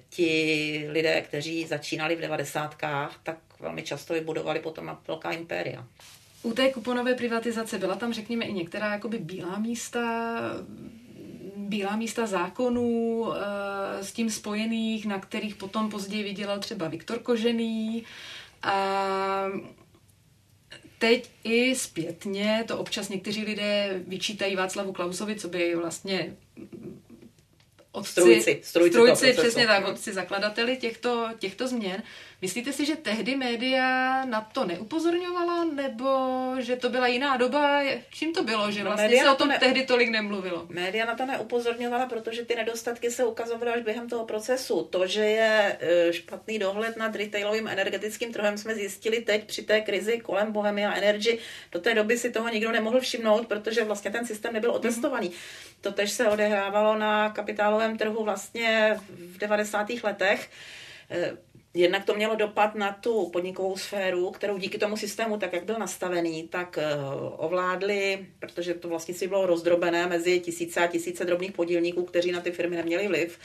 ti lidé, kteří začínali v devadesátkách, tak velmi často vybudovali potom velká impéria. U té kuponové privatizace byla tam, řekněme, i některá jakoby bílá místa, bílá místa zákonů e, s tím spojených, na kterých potom později vydělal třeba Viktor Kožený. A teď i zpětně to občas někteří lidé vyčítají Václavu Klausovi, co by vlastně otci, strujci, strujci přesně tak, otci zakladateli těchto, těchto změn. Myslíte si, že tehdy média na to neupozorňovala, nebo že to byla jiná doba? Čím to bylo, že no, vlastně no, se o tom to ne... tehdy tolik nemluvilo? Média na to neupozorňovala, protože ty nedostatky se ukazovaly až během toho procesu. To, že je e, špatný dohled nad retailovým energetickým trhem, jsme zjistili teď při té krizi kolem Bohemia Energy. Do té doby si toho nikdo nemohl všimnout, protože vlastně ten systém nebyl otestovaný. Mm-hmm. To tež se odehrávalo na kapitálovém trhu vlastně v 90. letech e, Jednak to mělo dopad na tu podnikovou sféru, kterou díky tomu systému, tak jak byl nastavený, tak eh, ovládli, protože to vlastnictví bylo rozdrobené mezi tisíce a tisíce drobných podílníků, kteří na ty firmy neměli vliv,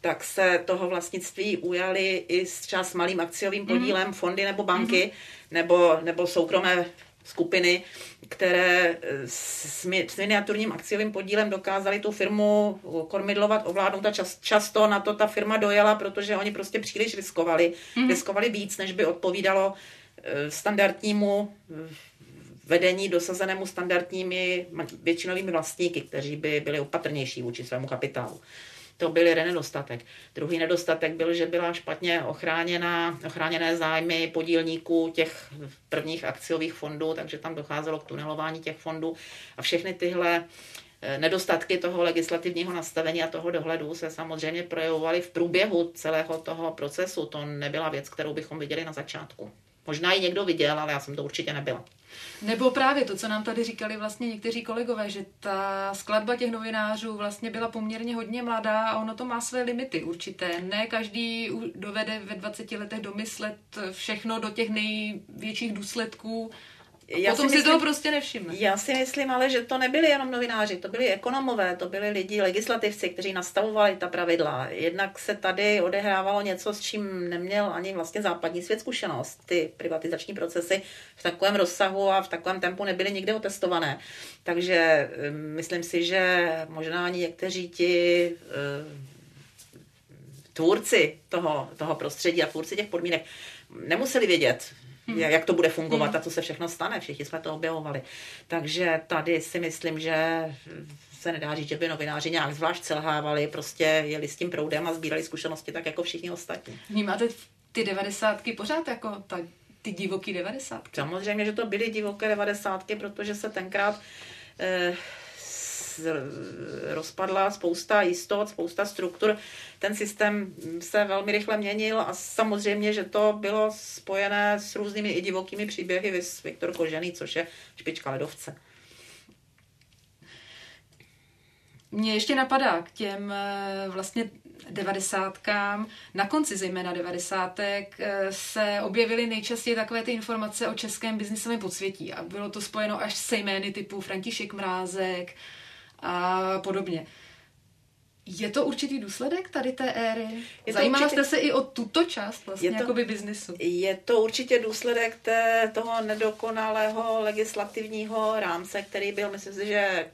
tak se toho vlastnictví ujali i s třeba s malým akciovým podílem mm. fondy nebo banky, mm. nebo, nebo soukromé skupiny, které s, s miniaturním akciovým podílem dokázali tu firmu kormidlovat, ovládnout a čas, často na to ta firma dojela, protože oni prostě příliš riskovali. Mm. Riskovali víc, než by odpovídalo standardnímu vedení dosazenému standardními většinovými vlastníky, kteří by byli opatrnější vůči svému kapitálu. To byl jeden nedostatek. Druhý nedostatek byl, že byla špatně ochráněna, ochráněné zájmy podílníků těch prvních akciových fondů, takže tam docházelo k tunelování těch fondů a všechny tyhle eh, nedostatky toho legislativního nastavení a toho dohledu se samozřejmě projevovaly v průběhu celého toho procesu. To nebyla věc, kterou bychom viděli na začátku. Možná ji někdo viděl, ale já jsem to určitě nebyla. Nebo právě to, co nám tady říkali vlastně někteří kolegové, že ta skladba těch novinářů vlastně byla poměrně hodně mladá a ono to má své limity určité. Ne každý dovede ve 20 letech domyslet všechno do těch největších důsledků já Potom si, myslím, si toho prostě nevšimne. Já si myslím ale, že to nebyli jenom novináři, to byli ekonomové, to byli lidi, legislativci, kteří nastavovali ta pravidla. Jednak se tady odehrávalo něco, s čím neměl ani vlastně západní svět zkušenost. Ty privatizační procesy v takovém rozsahu a v takovém tempu nebyly nikde otestované. Takže hm, myslím si, že možná ani někteří ti uh, tvůrci toho, toho prostředí a tvůrci těch podmínek nemuseli vědět. Jak to bude fungovat hmm. a co se všechno stane. Všichni jsme to objevovali. Takže tady si myslím, že se nedá říct, že by novináři nějak zvlášť selhávali, prostě jeli s tím proudem a sbírali zkušenosti tak jako všichni ostatní. Vnímáte ty devadesátky pořád jako ta, ty divoký devadesátky? Samozřejmě, že to byly divoké devadesátky, protože se tenkrát eh, rozpadla spousta jistot, spousta struktur. Ten systém se velmi rychle měnil a samozřejmě, že to bylo spojené s různými i divokými příběhy, vys Viktor Kožený, což je špička ledovce. Mně ještě napadá k těm eh, vlastně devadesátkám, na konci zejména devadesátek eh, se objevily nejčastěji takové ty informace o českém biznisovém podsvětí a bylo to spojeno až se jmény typu František Mrázek, a podobně. Je to určitý důsledek tady té éry? Je Zajímala určitě, jste se i o tuto část vlastně je to, jakoby biznisu? Je to určitě důsledek té, toho nedokonalého legislativního rámce, který byl, myslím si, že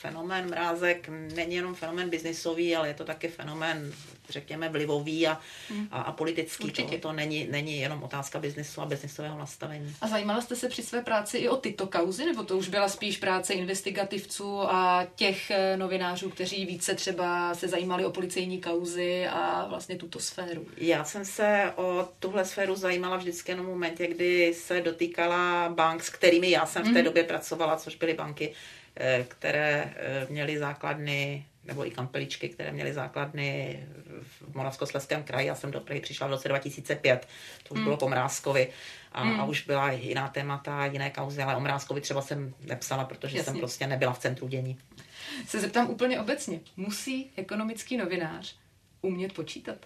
fenomén mrázek není jenom fenomén biznisový, ale je to taky fenomén řekněme, vlivový a, hmm. a, a politický. Určitě. To, to není, není jenom otázka biznesu a biznesového nastavení. A zajímala jste se při své práci i o tyto kauzy, nebo to už byla spíš práce investigativců a těch eh, novinářů, kteří více třeba se zajímali o policejní kauzy a vlastně tuto sféru? Já jsem se o tuhle sféru zajímala vždycky jenom v momentě, kdy se dotýkala bank, s kterými já jsem v té hmm. době pracovala, což byly banky, eh, které eh, měly základny nebo i kampeličky, které měly základny v Moravskoslezském kraji. Já jsem do Prahy přišla v roce 2005, to už hmm. bylo po Mrázkovi a, hmm. a už byla jiná témata, jiné kauzy, ale o Mrázkovi třeba jsem nepsala, protože Jasně. jsem prostě nebyla v centru dění. Se zeptám úplně obecně. Musí ekonomický novinář umět počítat?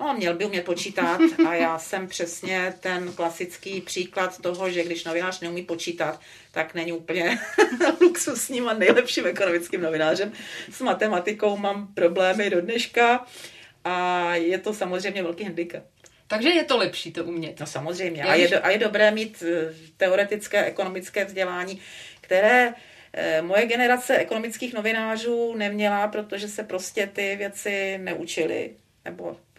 No, měl by umět počítat a já jsem přesně ten klasický příklad toho, že když novinář neumí počítat, tak není úplně luxusním a nejlepším ekonomickým novinářem. S matematikou mám problémy do dneška a je to samozřejmě velký handicap. Takže je to lepší to umět. No samozřejmě. A je, do, a je dobré mít eh, teoretické ekonomické vzdělání, které eh, moje generace ekonomických novinářů neměla, protože se prostě ty věci neučily. Nebo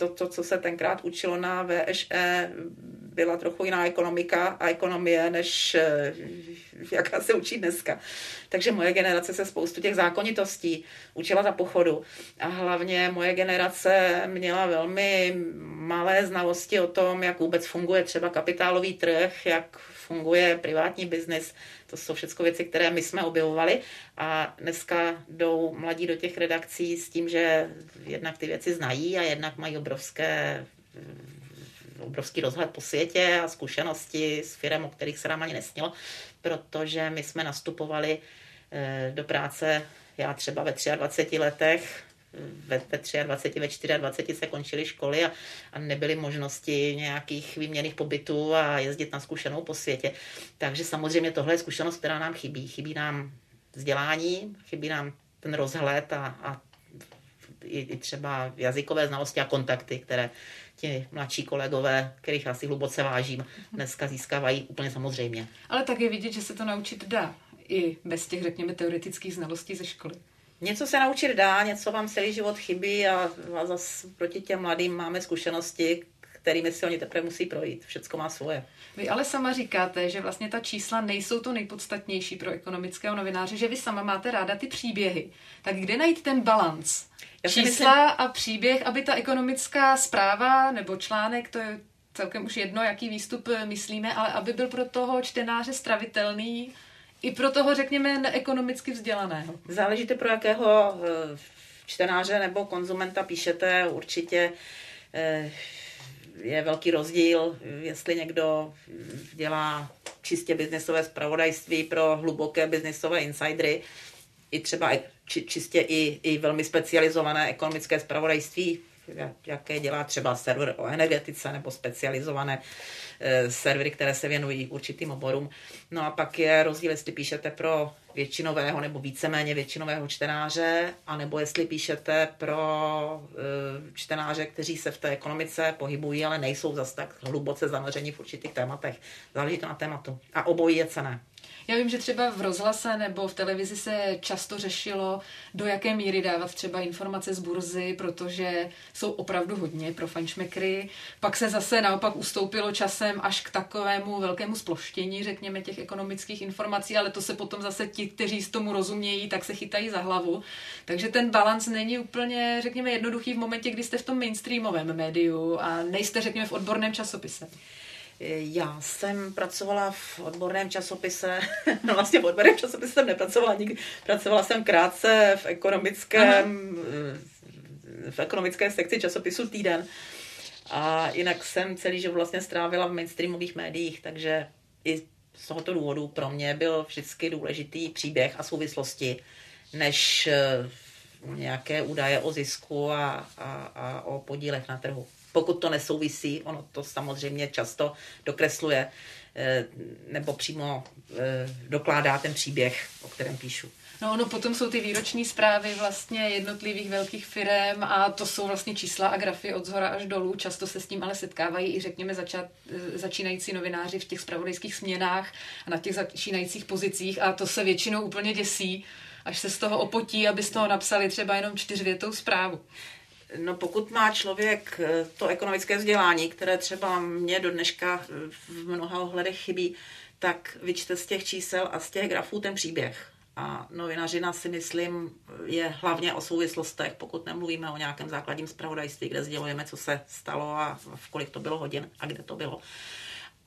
to, to, co se tenkrát učilo na VŠE, byla trochu jiná ekonomika a ekonomie, než eh, jaká se učí dneska. Takže moje generace se spoustu těch zákonitostí učila za pochodu a hlavně moje generace měla velmi malé znalosti o tom, jak vůbec funguje třeba kapitálový trh, jak funguje privátní biznis. To jsou všechno věci, které my jsme objevovali a dneska jdou mladí do těch redakcí s tím, že jednak ty věci znají a jednak mají obrovské obrovský rozhled po světě a zkušenosti s firem, o kterých se nám ani nesnilo, protože my jsme nastupovali eh, do práce, já třeba ve 23 letech, ve, ve 23, ve 24 se končily školy a, a nebyly možnosti nějakých výměných pobytů a jezdit na zkušenou po světě. Takže samozřejmě tohle je zkušenost, která nám chybí. Chybí nám vzdělání, chybí nám ten rozhled a, a i, i třeba jazykové znalosti a kontakty, které ti mladší kolegové, kterých asi hluboce vážím, dneska získávají úplně samozřejmě. Ale tak je vidět, že se to naučit dá i bez těch, řekněme, teoretických znalostí ze školy. Něco se naučit dá, něco vám celý život chybí a, a zase proti těm mladým máme zkušenosti, kterými si oni teprve musí projít. Všecko má svoje. Vy ale sama říkáte, že vlastně ta čísla nejsou to nejpodstatnější pro ekonomického novináře, že vy sama máte ráda ty příběhy. Tak kde najít ten balans? Čísla myslím... a příběh, aby ta ekonomická zpráva nebo článek, to je celkem už jedno, jaký výstup myslíme, ale aby byl pro toho čtenáře stravitelný, i pro toho, řekněme, neekonomicky vzdělaného. Záležíte pro jakého eh, čtenáře nebo konzumenta píšete, určitě eh, je velký rozdíl, jestli někdo dělá čistě biznesové zpravodajství pro hluboké biznesové insidery, i třeba či, čistě i, i velmi specializované ekonomické zpravodajství, jaké dělá třeba server o energetice nebo specializované e, servery, které se věnují určitým oborům. No a pak je rozdíl, jestli píšete pro většinového nebo víceméně většinového čtenáře, anebo jestli píšete pro e, čtenáře, kteří se v té ekonomice pohybují, ale nejsou zas tak hluboce zanoření v určitých tématech. Záleží to na tématu. A obojí je cené. Já vím, že třeba v rozhlase nebo v televizi se často řešilo, do jaké míry dávat třeba informace z burzy, protože jsou opravdu hodně pro fančmekry. Pak se zase naopak ustoupilo časem až k takovému velkému sploštění, řekněme, těch ekonomických informací, ale to se potom zase ti, kteří z tomu rozumějí, tak se chytají za hlavu. Takže ten balans není úplně, řekněme, jednoduchý v momentě, kdy jste v tom mainstreamovém médiu a nejste, řekněme, v odborném časopise. Já jsem pracovala v odborném časopise, no vlastně v odborném časopise jsem nepracovala nikdy, pracovala jsem krátce v ekonomickém, Aha. v ekonomické sekci časopisu Týden. A jinak jsem celý život vlastně strávila v mainstreamových médiích, takže i z tohoto důvodu pro mě byl vždycky důležitý příběh a souvislosti, než eh, nějaké údaje o zisku a, a, a o podílech na trhu pokud to nesouvisí, ono to samozřejmě často dokresluje eh, nebo přímo eh, dokládá ten příběh, o kterém píšu. No ono potom jsou ty výroční zprávy vlastně jednotlivých velkých firm a to jsou vlastně čísla a grafy od zhora až dolů. Často se s tím ale setkávají i řekněme začat, eh, začínající novináři v těch spravodajských směnách a na těch začínajících pozicích a to se většinou úplně děsí, až se z toho opotí, aby z toho napsali třeba jenom čtyřvětou zprávu. No pokud má člověk eh, to ekonomické vzdělání, které třeba mě do dneška eh, v mnoha ohledech chybí, tak vyčte z těch čísel a z těch grafů ten příběh. A novinařina si myslím je hlavně o souvislostech, pokud nemluvíme o nějakém základním zpravodajství, kde sdělujeme, co se stalo a v kolik to bylo hodin a kde to bylo.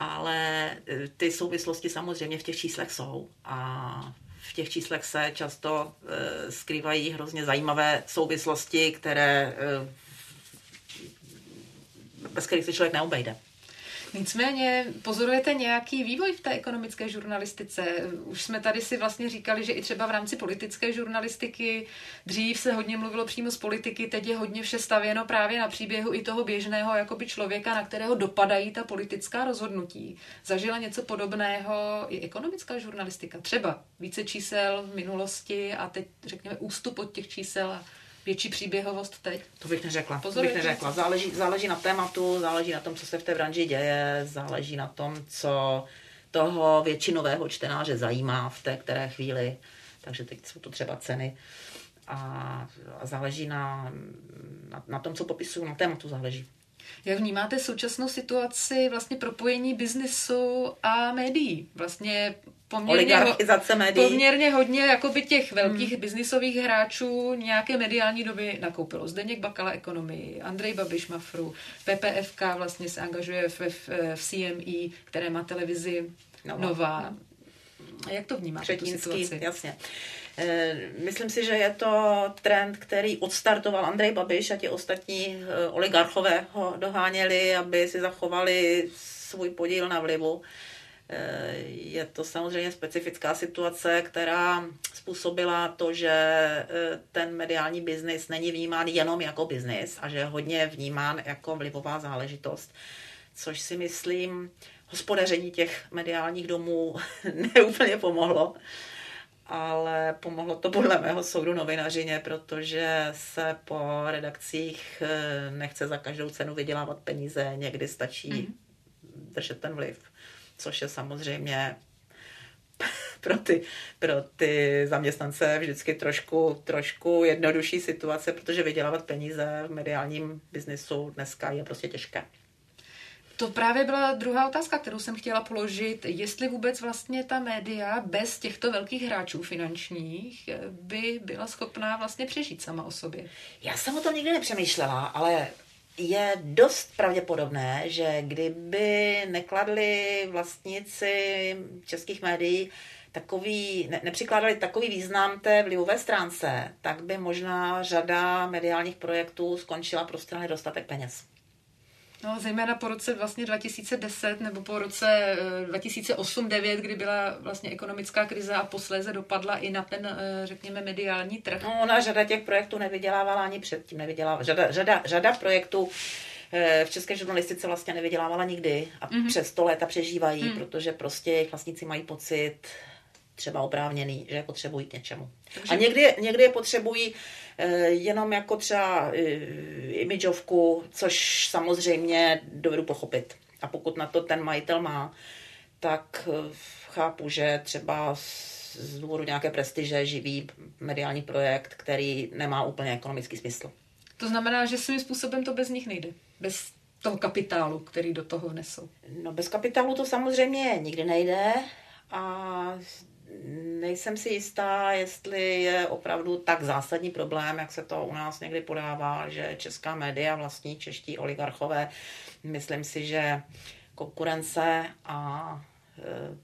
Ale eh, ty souvislosti samozřejmě v těch číslech jsou a v těch číslech se často e, skrývají hrozně zajímavé souvislosti, které, e, bez kterých se člověk neobejde. Nicméně pozorujete nějaký vývoj v té ekonomické žurnalistice? Už jsme tady si vlastně říkali, že i třeba v rámci politické žurnalistiky dřív se hodně mluvilo přímo z politiky, teď je hodně vše stavěno právě na příběhu i toho běžného jakoby člověka, na kterého dopadají ta politická rozhodnutí. Zažila něco podobného i ekonomická žurnalistika? Třeba více čísel v minulosti a teď řekněme ústup od těch čísel a větší příběhovost teď? To bych neřekla. to bych neřekla. Záleží, záleží na tématu, záleží na tom, co se v té branži děje, záleží na tom, co toho většinového čtenáře zajímá v té které chvíli. Takže teď jsou to třeba ceny. A, a záleží na, na, na tom, co popisuju, na tématu záleží. Jak vnímáte současnou situaci vlastně propojení biznesu a médií? Vlastně poměrně, ho, médií. poměrně hodně jakoby těch velkých hmm. biznisových hráčů nějaké mediální doby nakoupilo. Zdeněk Bakala ekonomii, Andrej Babiš Mafru, PPFK vlastně se angažuje v, v, v CME, které má televizi Nová. Nová. A jak to vnímáte, tu situaci? jasně. Myslím si, že je to trend, který odstartoval Andrej Babiš a ti ostatní eh, oligarchové ho doháněli, aby si zachovali svůj podíl na vlivu. Eh, je to samozřejmě specifická situace, která způsobila to, že ten mediální biznis není vnímán jenom jako biznis a že je hodně vnímán jako vlivová záležitost, což si myslím hospodaření těch mediálních domů neúplně pomohlo. Ale pomohlo to podle mého soudu novinařině, protože se po redakcích eh, nechce za každou cenu vydělávat peníze, někdy stačí mm-hmm. držet ten vliv, což je samozřejmě pro ty, pro ty zaměstnance vždycky trošku, trošku jednodušší situace, protože vydělávat peníze v mediálním biznisu dneska je prostě těžké. To právě byla druhá otázka, kterou jsem chtěla položit. Jestli vůbec vlastně ta média bez těchto velkých hráčů finančních by byla schopná vlastně přežít sama o sobě? Já jsem o tom nikdy nepřemýšlela, ale je dost pravděpodobné, že kdyby nekladli vlastníci českých médií takový, ne, nepřikládali takový význam té vlivové stránce, tak by možná řada mediálních projektů skončila prostě na nedostatek peněz. No, zejména po roce vlastně 2010 nebo po roce 2008-2009, kdy byla vlastně ekonomická krize a posléze dopadla i na ten, eh, řekněme, mediální trh. No, ona řada těch projektů nevydělávala ani předtím, nevydělávala. Řada, řada, řada projektů eh, v české žurnalistice vlastně nevydělávala nikdy a mm-hmm. přes to léta přežívají, mm. protože prostě jejich vlastníci mají pocit, třeba oprávněný, že je potřebují k něčemu. Takže... A někdy, někdy je potřebují eh, jenom jako třeba eh, imidžovku, což samozřejmě dovedu pochopit. A pokud na to ten majitel má, tak eh, chápu, že třeba z důvodu nějaké prestiže živí mediální projekt, který nemá úplně ekonomický smysl. To znamená, že svým způsobem to bez nich nejde. Bez toho kapitálu, který do toho vnesou. No bez kapitálu to samozřejmě nikdy nejde a nejsem si jistá, jestli je opravdu tak zásadní problém, jak se to u nás někdy podává, že česká média vlastní čeští oligarchové. Myslím si, že konkurence a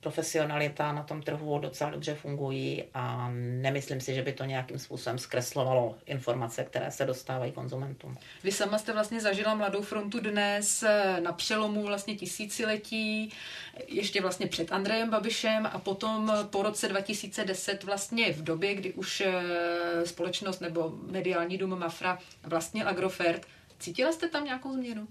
profesionalita na tom trhu docela dobře fungují a nemyslím si, že by to nějakým způsobem zkreslovalo informace, které se dostávají konzumentům. Vy sama jste vlastně zažila Mladou frontu dnes eh, na přelomu vlastně tisíciletí, ještě vlastně před Andrejem Babišem a potom po roce 2010 vlastně v době, kdy už eh, společnost nebo mediální dům Mafra vlastnil Agrofert. Cítila jste tam nějakou změnu?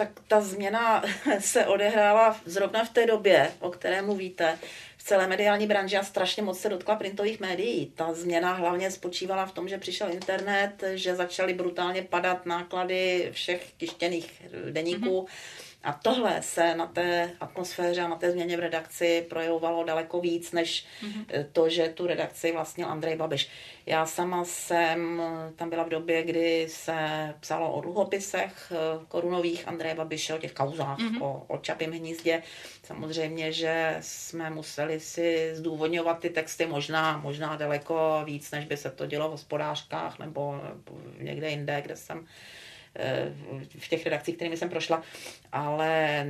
Tak ta změna se odehrála zrovna v té době, o které mluvíte, v celé mediální branži a strašně moc se dotkla printových médií. Ta změna hlavně spočívala v tom, že přišel internet, že začaly brutálně padat náklady všech tištěných deníků. Mm-hmm a tohle se na té atmosféře a na té změně v redakci projevovalo daleko víc, než mm-hmm. to, že tu redakci vlastnil Andrej Babiš. Já sama jsem tam byla v době, kdy se psalo o dluhopisech eh, korunových Andreje Babiše, o těch kauzách, mm-hmm. o, o Čapím hnízdě. Samozřejmě, že jsme museli si zdůvodňovat ty texty možná, možná daleko víc, než by se to dělo v hospodářkách nebo někde jinde, kde jsem v těch redakcích, kterými jsem prošla, ale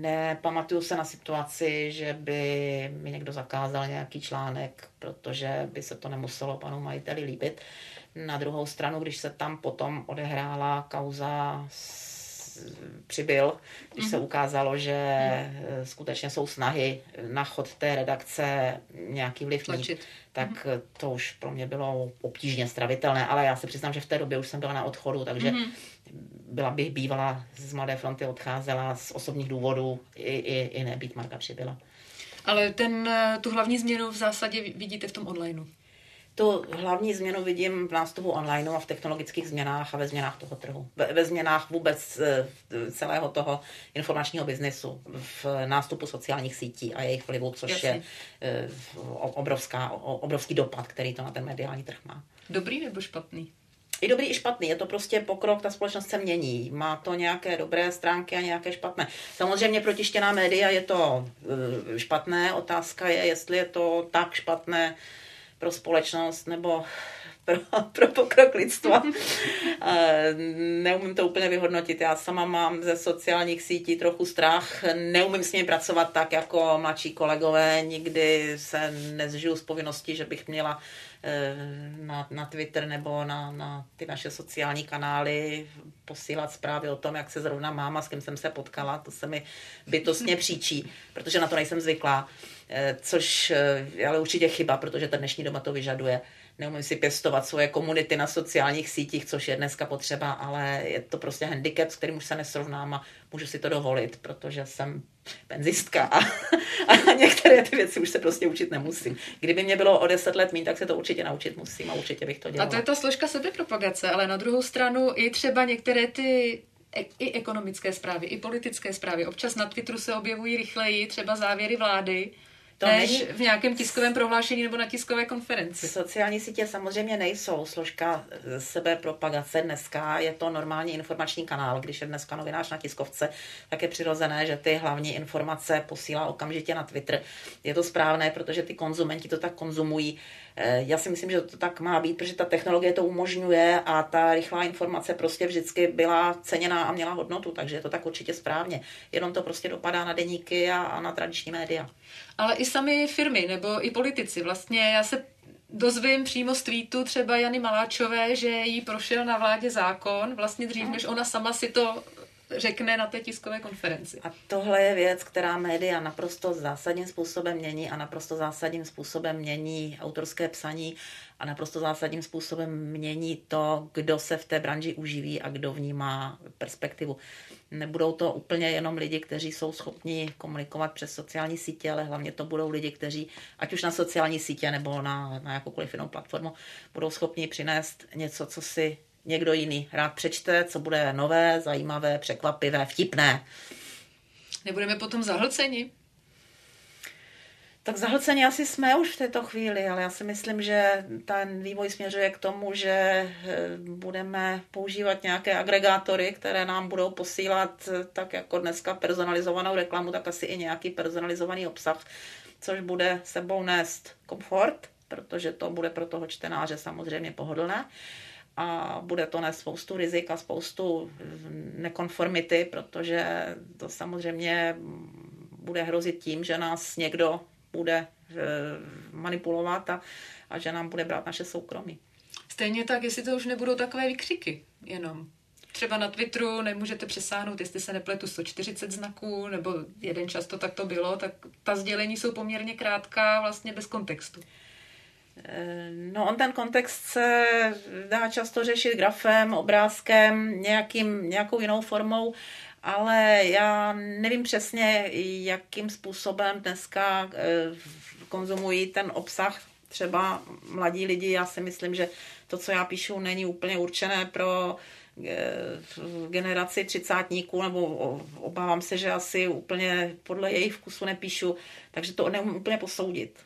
nepamatuju se na situaci, že by mi někdo zakázal nějaký článek, protože by se to nemuselo panu majiteli líbit. Na druhou stranu, když se tam potom odehrála kauza přibyl, když se mhm. ukázalo, že mhm. skutečně jsou snahy na chod té redakce nějaký vliv mít, tak mm-hmm. to už pro mě bylo obtížně stravitelné, ale já se přiznám, že v té době už jsem byla na odchodu, takže mm-hmm. byla bych bývala z Mladé fronty, odcházela z osobních důvodů i, i, i nebýt Marka Přibyla. Ale ten, tu hlavní změnu v zásadě vidíte v tom onlineu. Tu hlavní změnu vidím v nástupu online a v technologických změnách a ve změnách toho trhu. Ve, ve změnách vůbec e, celého toho informačního biznesu, v nástupu sociálních sítí a jejich vlivu, což Jasně. je e, obrovská, obrovský dopad, který to na ten mediální trh má. Dobrý nebo špatný? i dobrý, i špatný. Je to prostě pokrok, ta společnost se mění. Má to nějaké dobré stránky a nějaké špatné. Samozřejmě pro tištěná média je to e, špatné. Otázka je, jestli je to tak špatné, pro společnost nebo pro, pro pokrok lidstva. Neumím to úplně vyhodnotit. Já sama mám ze sociálních sítí trochu strach. Neumím s nimi pracovat tak jako mladší kolegové. Nikdy se nezžiju z povinnosti, že bych měla eh, na, na Twitter nebo na, na ty naše sociální kanály posílat zprávy o tom, jak se zrovna máma, s kým jsem se potkala. To se mi bytostně příčí, protože na to nejsem zvyklá. Eh, což je ale určitě chyba, protože ta dnešní doba to vyžaduje. neumím si pěstovat svoje komunity na sociálních sítích, což je dneska potřeba, ale je to prostě handicap, s kterým už se nesrovnám a můžu si to dovolit, protože jsem penzistka a, a některé ty věci už se prostě učit nemusím. Kdyby mě bylo o deset let méně, tak se to určitě naučit musím a určitě bych to dělala. A to je ta složka sebepropagace, ale na druhou stranu i třeba některé ty i ekonomické zprávy, i politické zprávy. Občas na Twitteru se objevují rychleji třeba závěry vlády, to než není... v nějakém tiskovém prohlášení nebo na tiskové konferenci. Sociální sítě samozřejmě nejsou složka sebepropagace dneska, je to normální informační kanál. Když je dneska novinář na tiskovce, tak je přirozené, že ty hlavní informace posílá okamžitě na Twitter. Je to správné, protože ty konzumenti to tak konzumují. Eh, já si myslím, že to tak má být, protože ta technologie to umožňuje a ta rychlá informace prostě vždycky byla ceněná a měla hodnotu, takže je to tak určitě správně. Jenom to prostě dopadá na deníky a, a na tradiční média. Ale i sami firmy nebo i politici. Vlastně já se dozvím přímo z tweetu třeba Jany Maláčové, že jí prošel na vládě zákon, vlastně dřív, než ona sama si to řekne na té tiskové konferenci. A tohle je věc, která média naprosto zásadním způsobem mění a naprosto zásadním způsobem mění autorské psaní a naprosto zásadním způsobem mění to, kdo se v té branži uživí a kdo v ní má perspektivu. Nebudou to úplně jenom lidi, kteří jsou schopni komunikovat přes sociální sítě, ale hlavně to budou lidi, kteří, ať už na sociální sítě nebo na, na jakoukoliv jinou platformu, budou schopni přinést něco, co si někdo jiný rád přečte, co bude nové, zajímavé, překvapivé, vtipné. Nebudeme potom zahlceni? Tak zahlceni asi jsme už v této chvíli, ale já si myslím, že ten vývoj směřuje k tomu, že eh, budeme používat nějaké agregátory, které nám budou posílat eh, tak jako dneska personalizovanou reklamu, tak asi i nějaký personalizovaný obsah, což bude sebou nést komfort, protože to bude pro toho čtenáře samozřejmě pohodlné a bude to nést spoustu rizik a spoustu nekonformity, protože to samozřejmě bude hrozit tím, že nás někdo bude eh, manipulovat a, a že nám bude brát naše soukromí. Stejně tak, jestli to už nebudou takové vykřiky jenom. Třeba na Twitteru nemůžete přesáhnout, jestli se nepletu 140 znaků, nebo jeden čas to tak to bylo, tak ta sdělení jsou poměrně krátká, vlastně bez kontextu. No on ten kontext se dá často řešit grafem, obrázkem, nějakým, nějakou jinou formou, ale já nevím přesně, jakým způsobem dneska eh, konzumují ten obsah třeba mladí lidi. Já si myslím, že to, co já píšu, není úplně určené pro eh, generaci třicátníků, nebo obávám se, že asi úplně podle jejich vkusu nepíšu, takže to neumím úplně posoudit.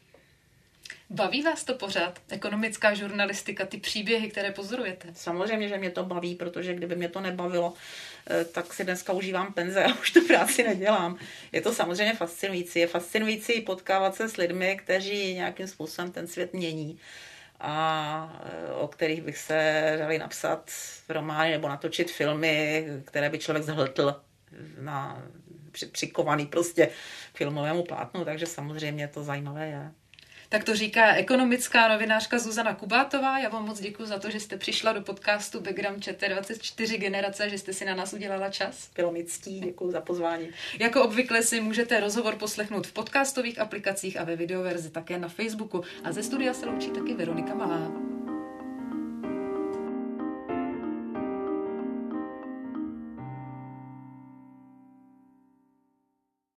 Baví vás to pořád? Ekonomická žurnalistika, ty příběhy, které pozorujete? Samozřejmě, že mě to baví, protože kdyby mě to nebavilo, eh, tak si dneska užívám penze a už tu práci nedělám. Je to samozřejmě fascinující. Je fascinující potkávat se s lidmi, kteří nějakým způsobem ten svět mění a eh, o kterých bych se dali napsat romány nebo natočit filmy, které by člověk zhltl na přikovaný prostě filmovému plátnu, takže samozřejmě to zajímavé je. Tak to říká ekonomická novinářka Zuzana Kubátová. Já vám moc děkuji za to, že jste přišla do podcastu Background ČT24 generace, že jste si na nás udělala čas. Bylo mi ctí, děkuji za pozvání. Jako obvykle si můžete rozhovor poslechnout v podcastových aplikacích a ve videoverzi také na Facebooku. A ze studia se loučí taky Veronika Malá.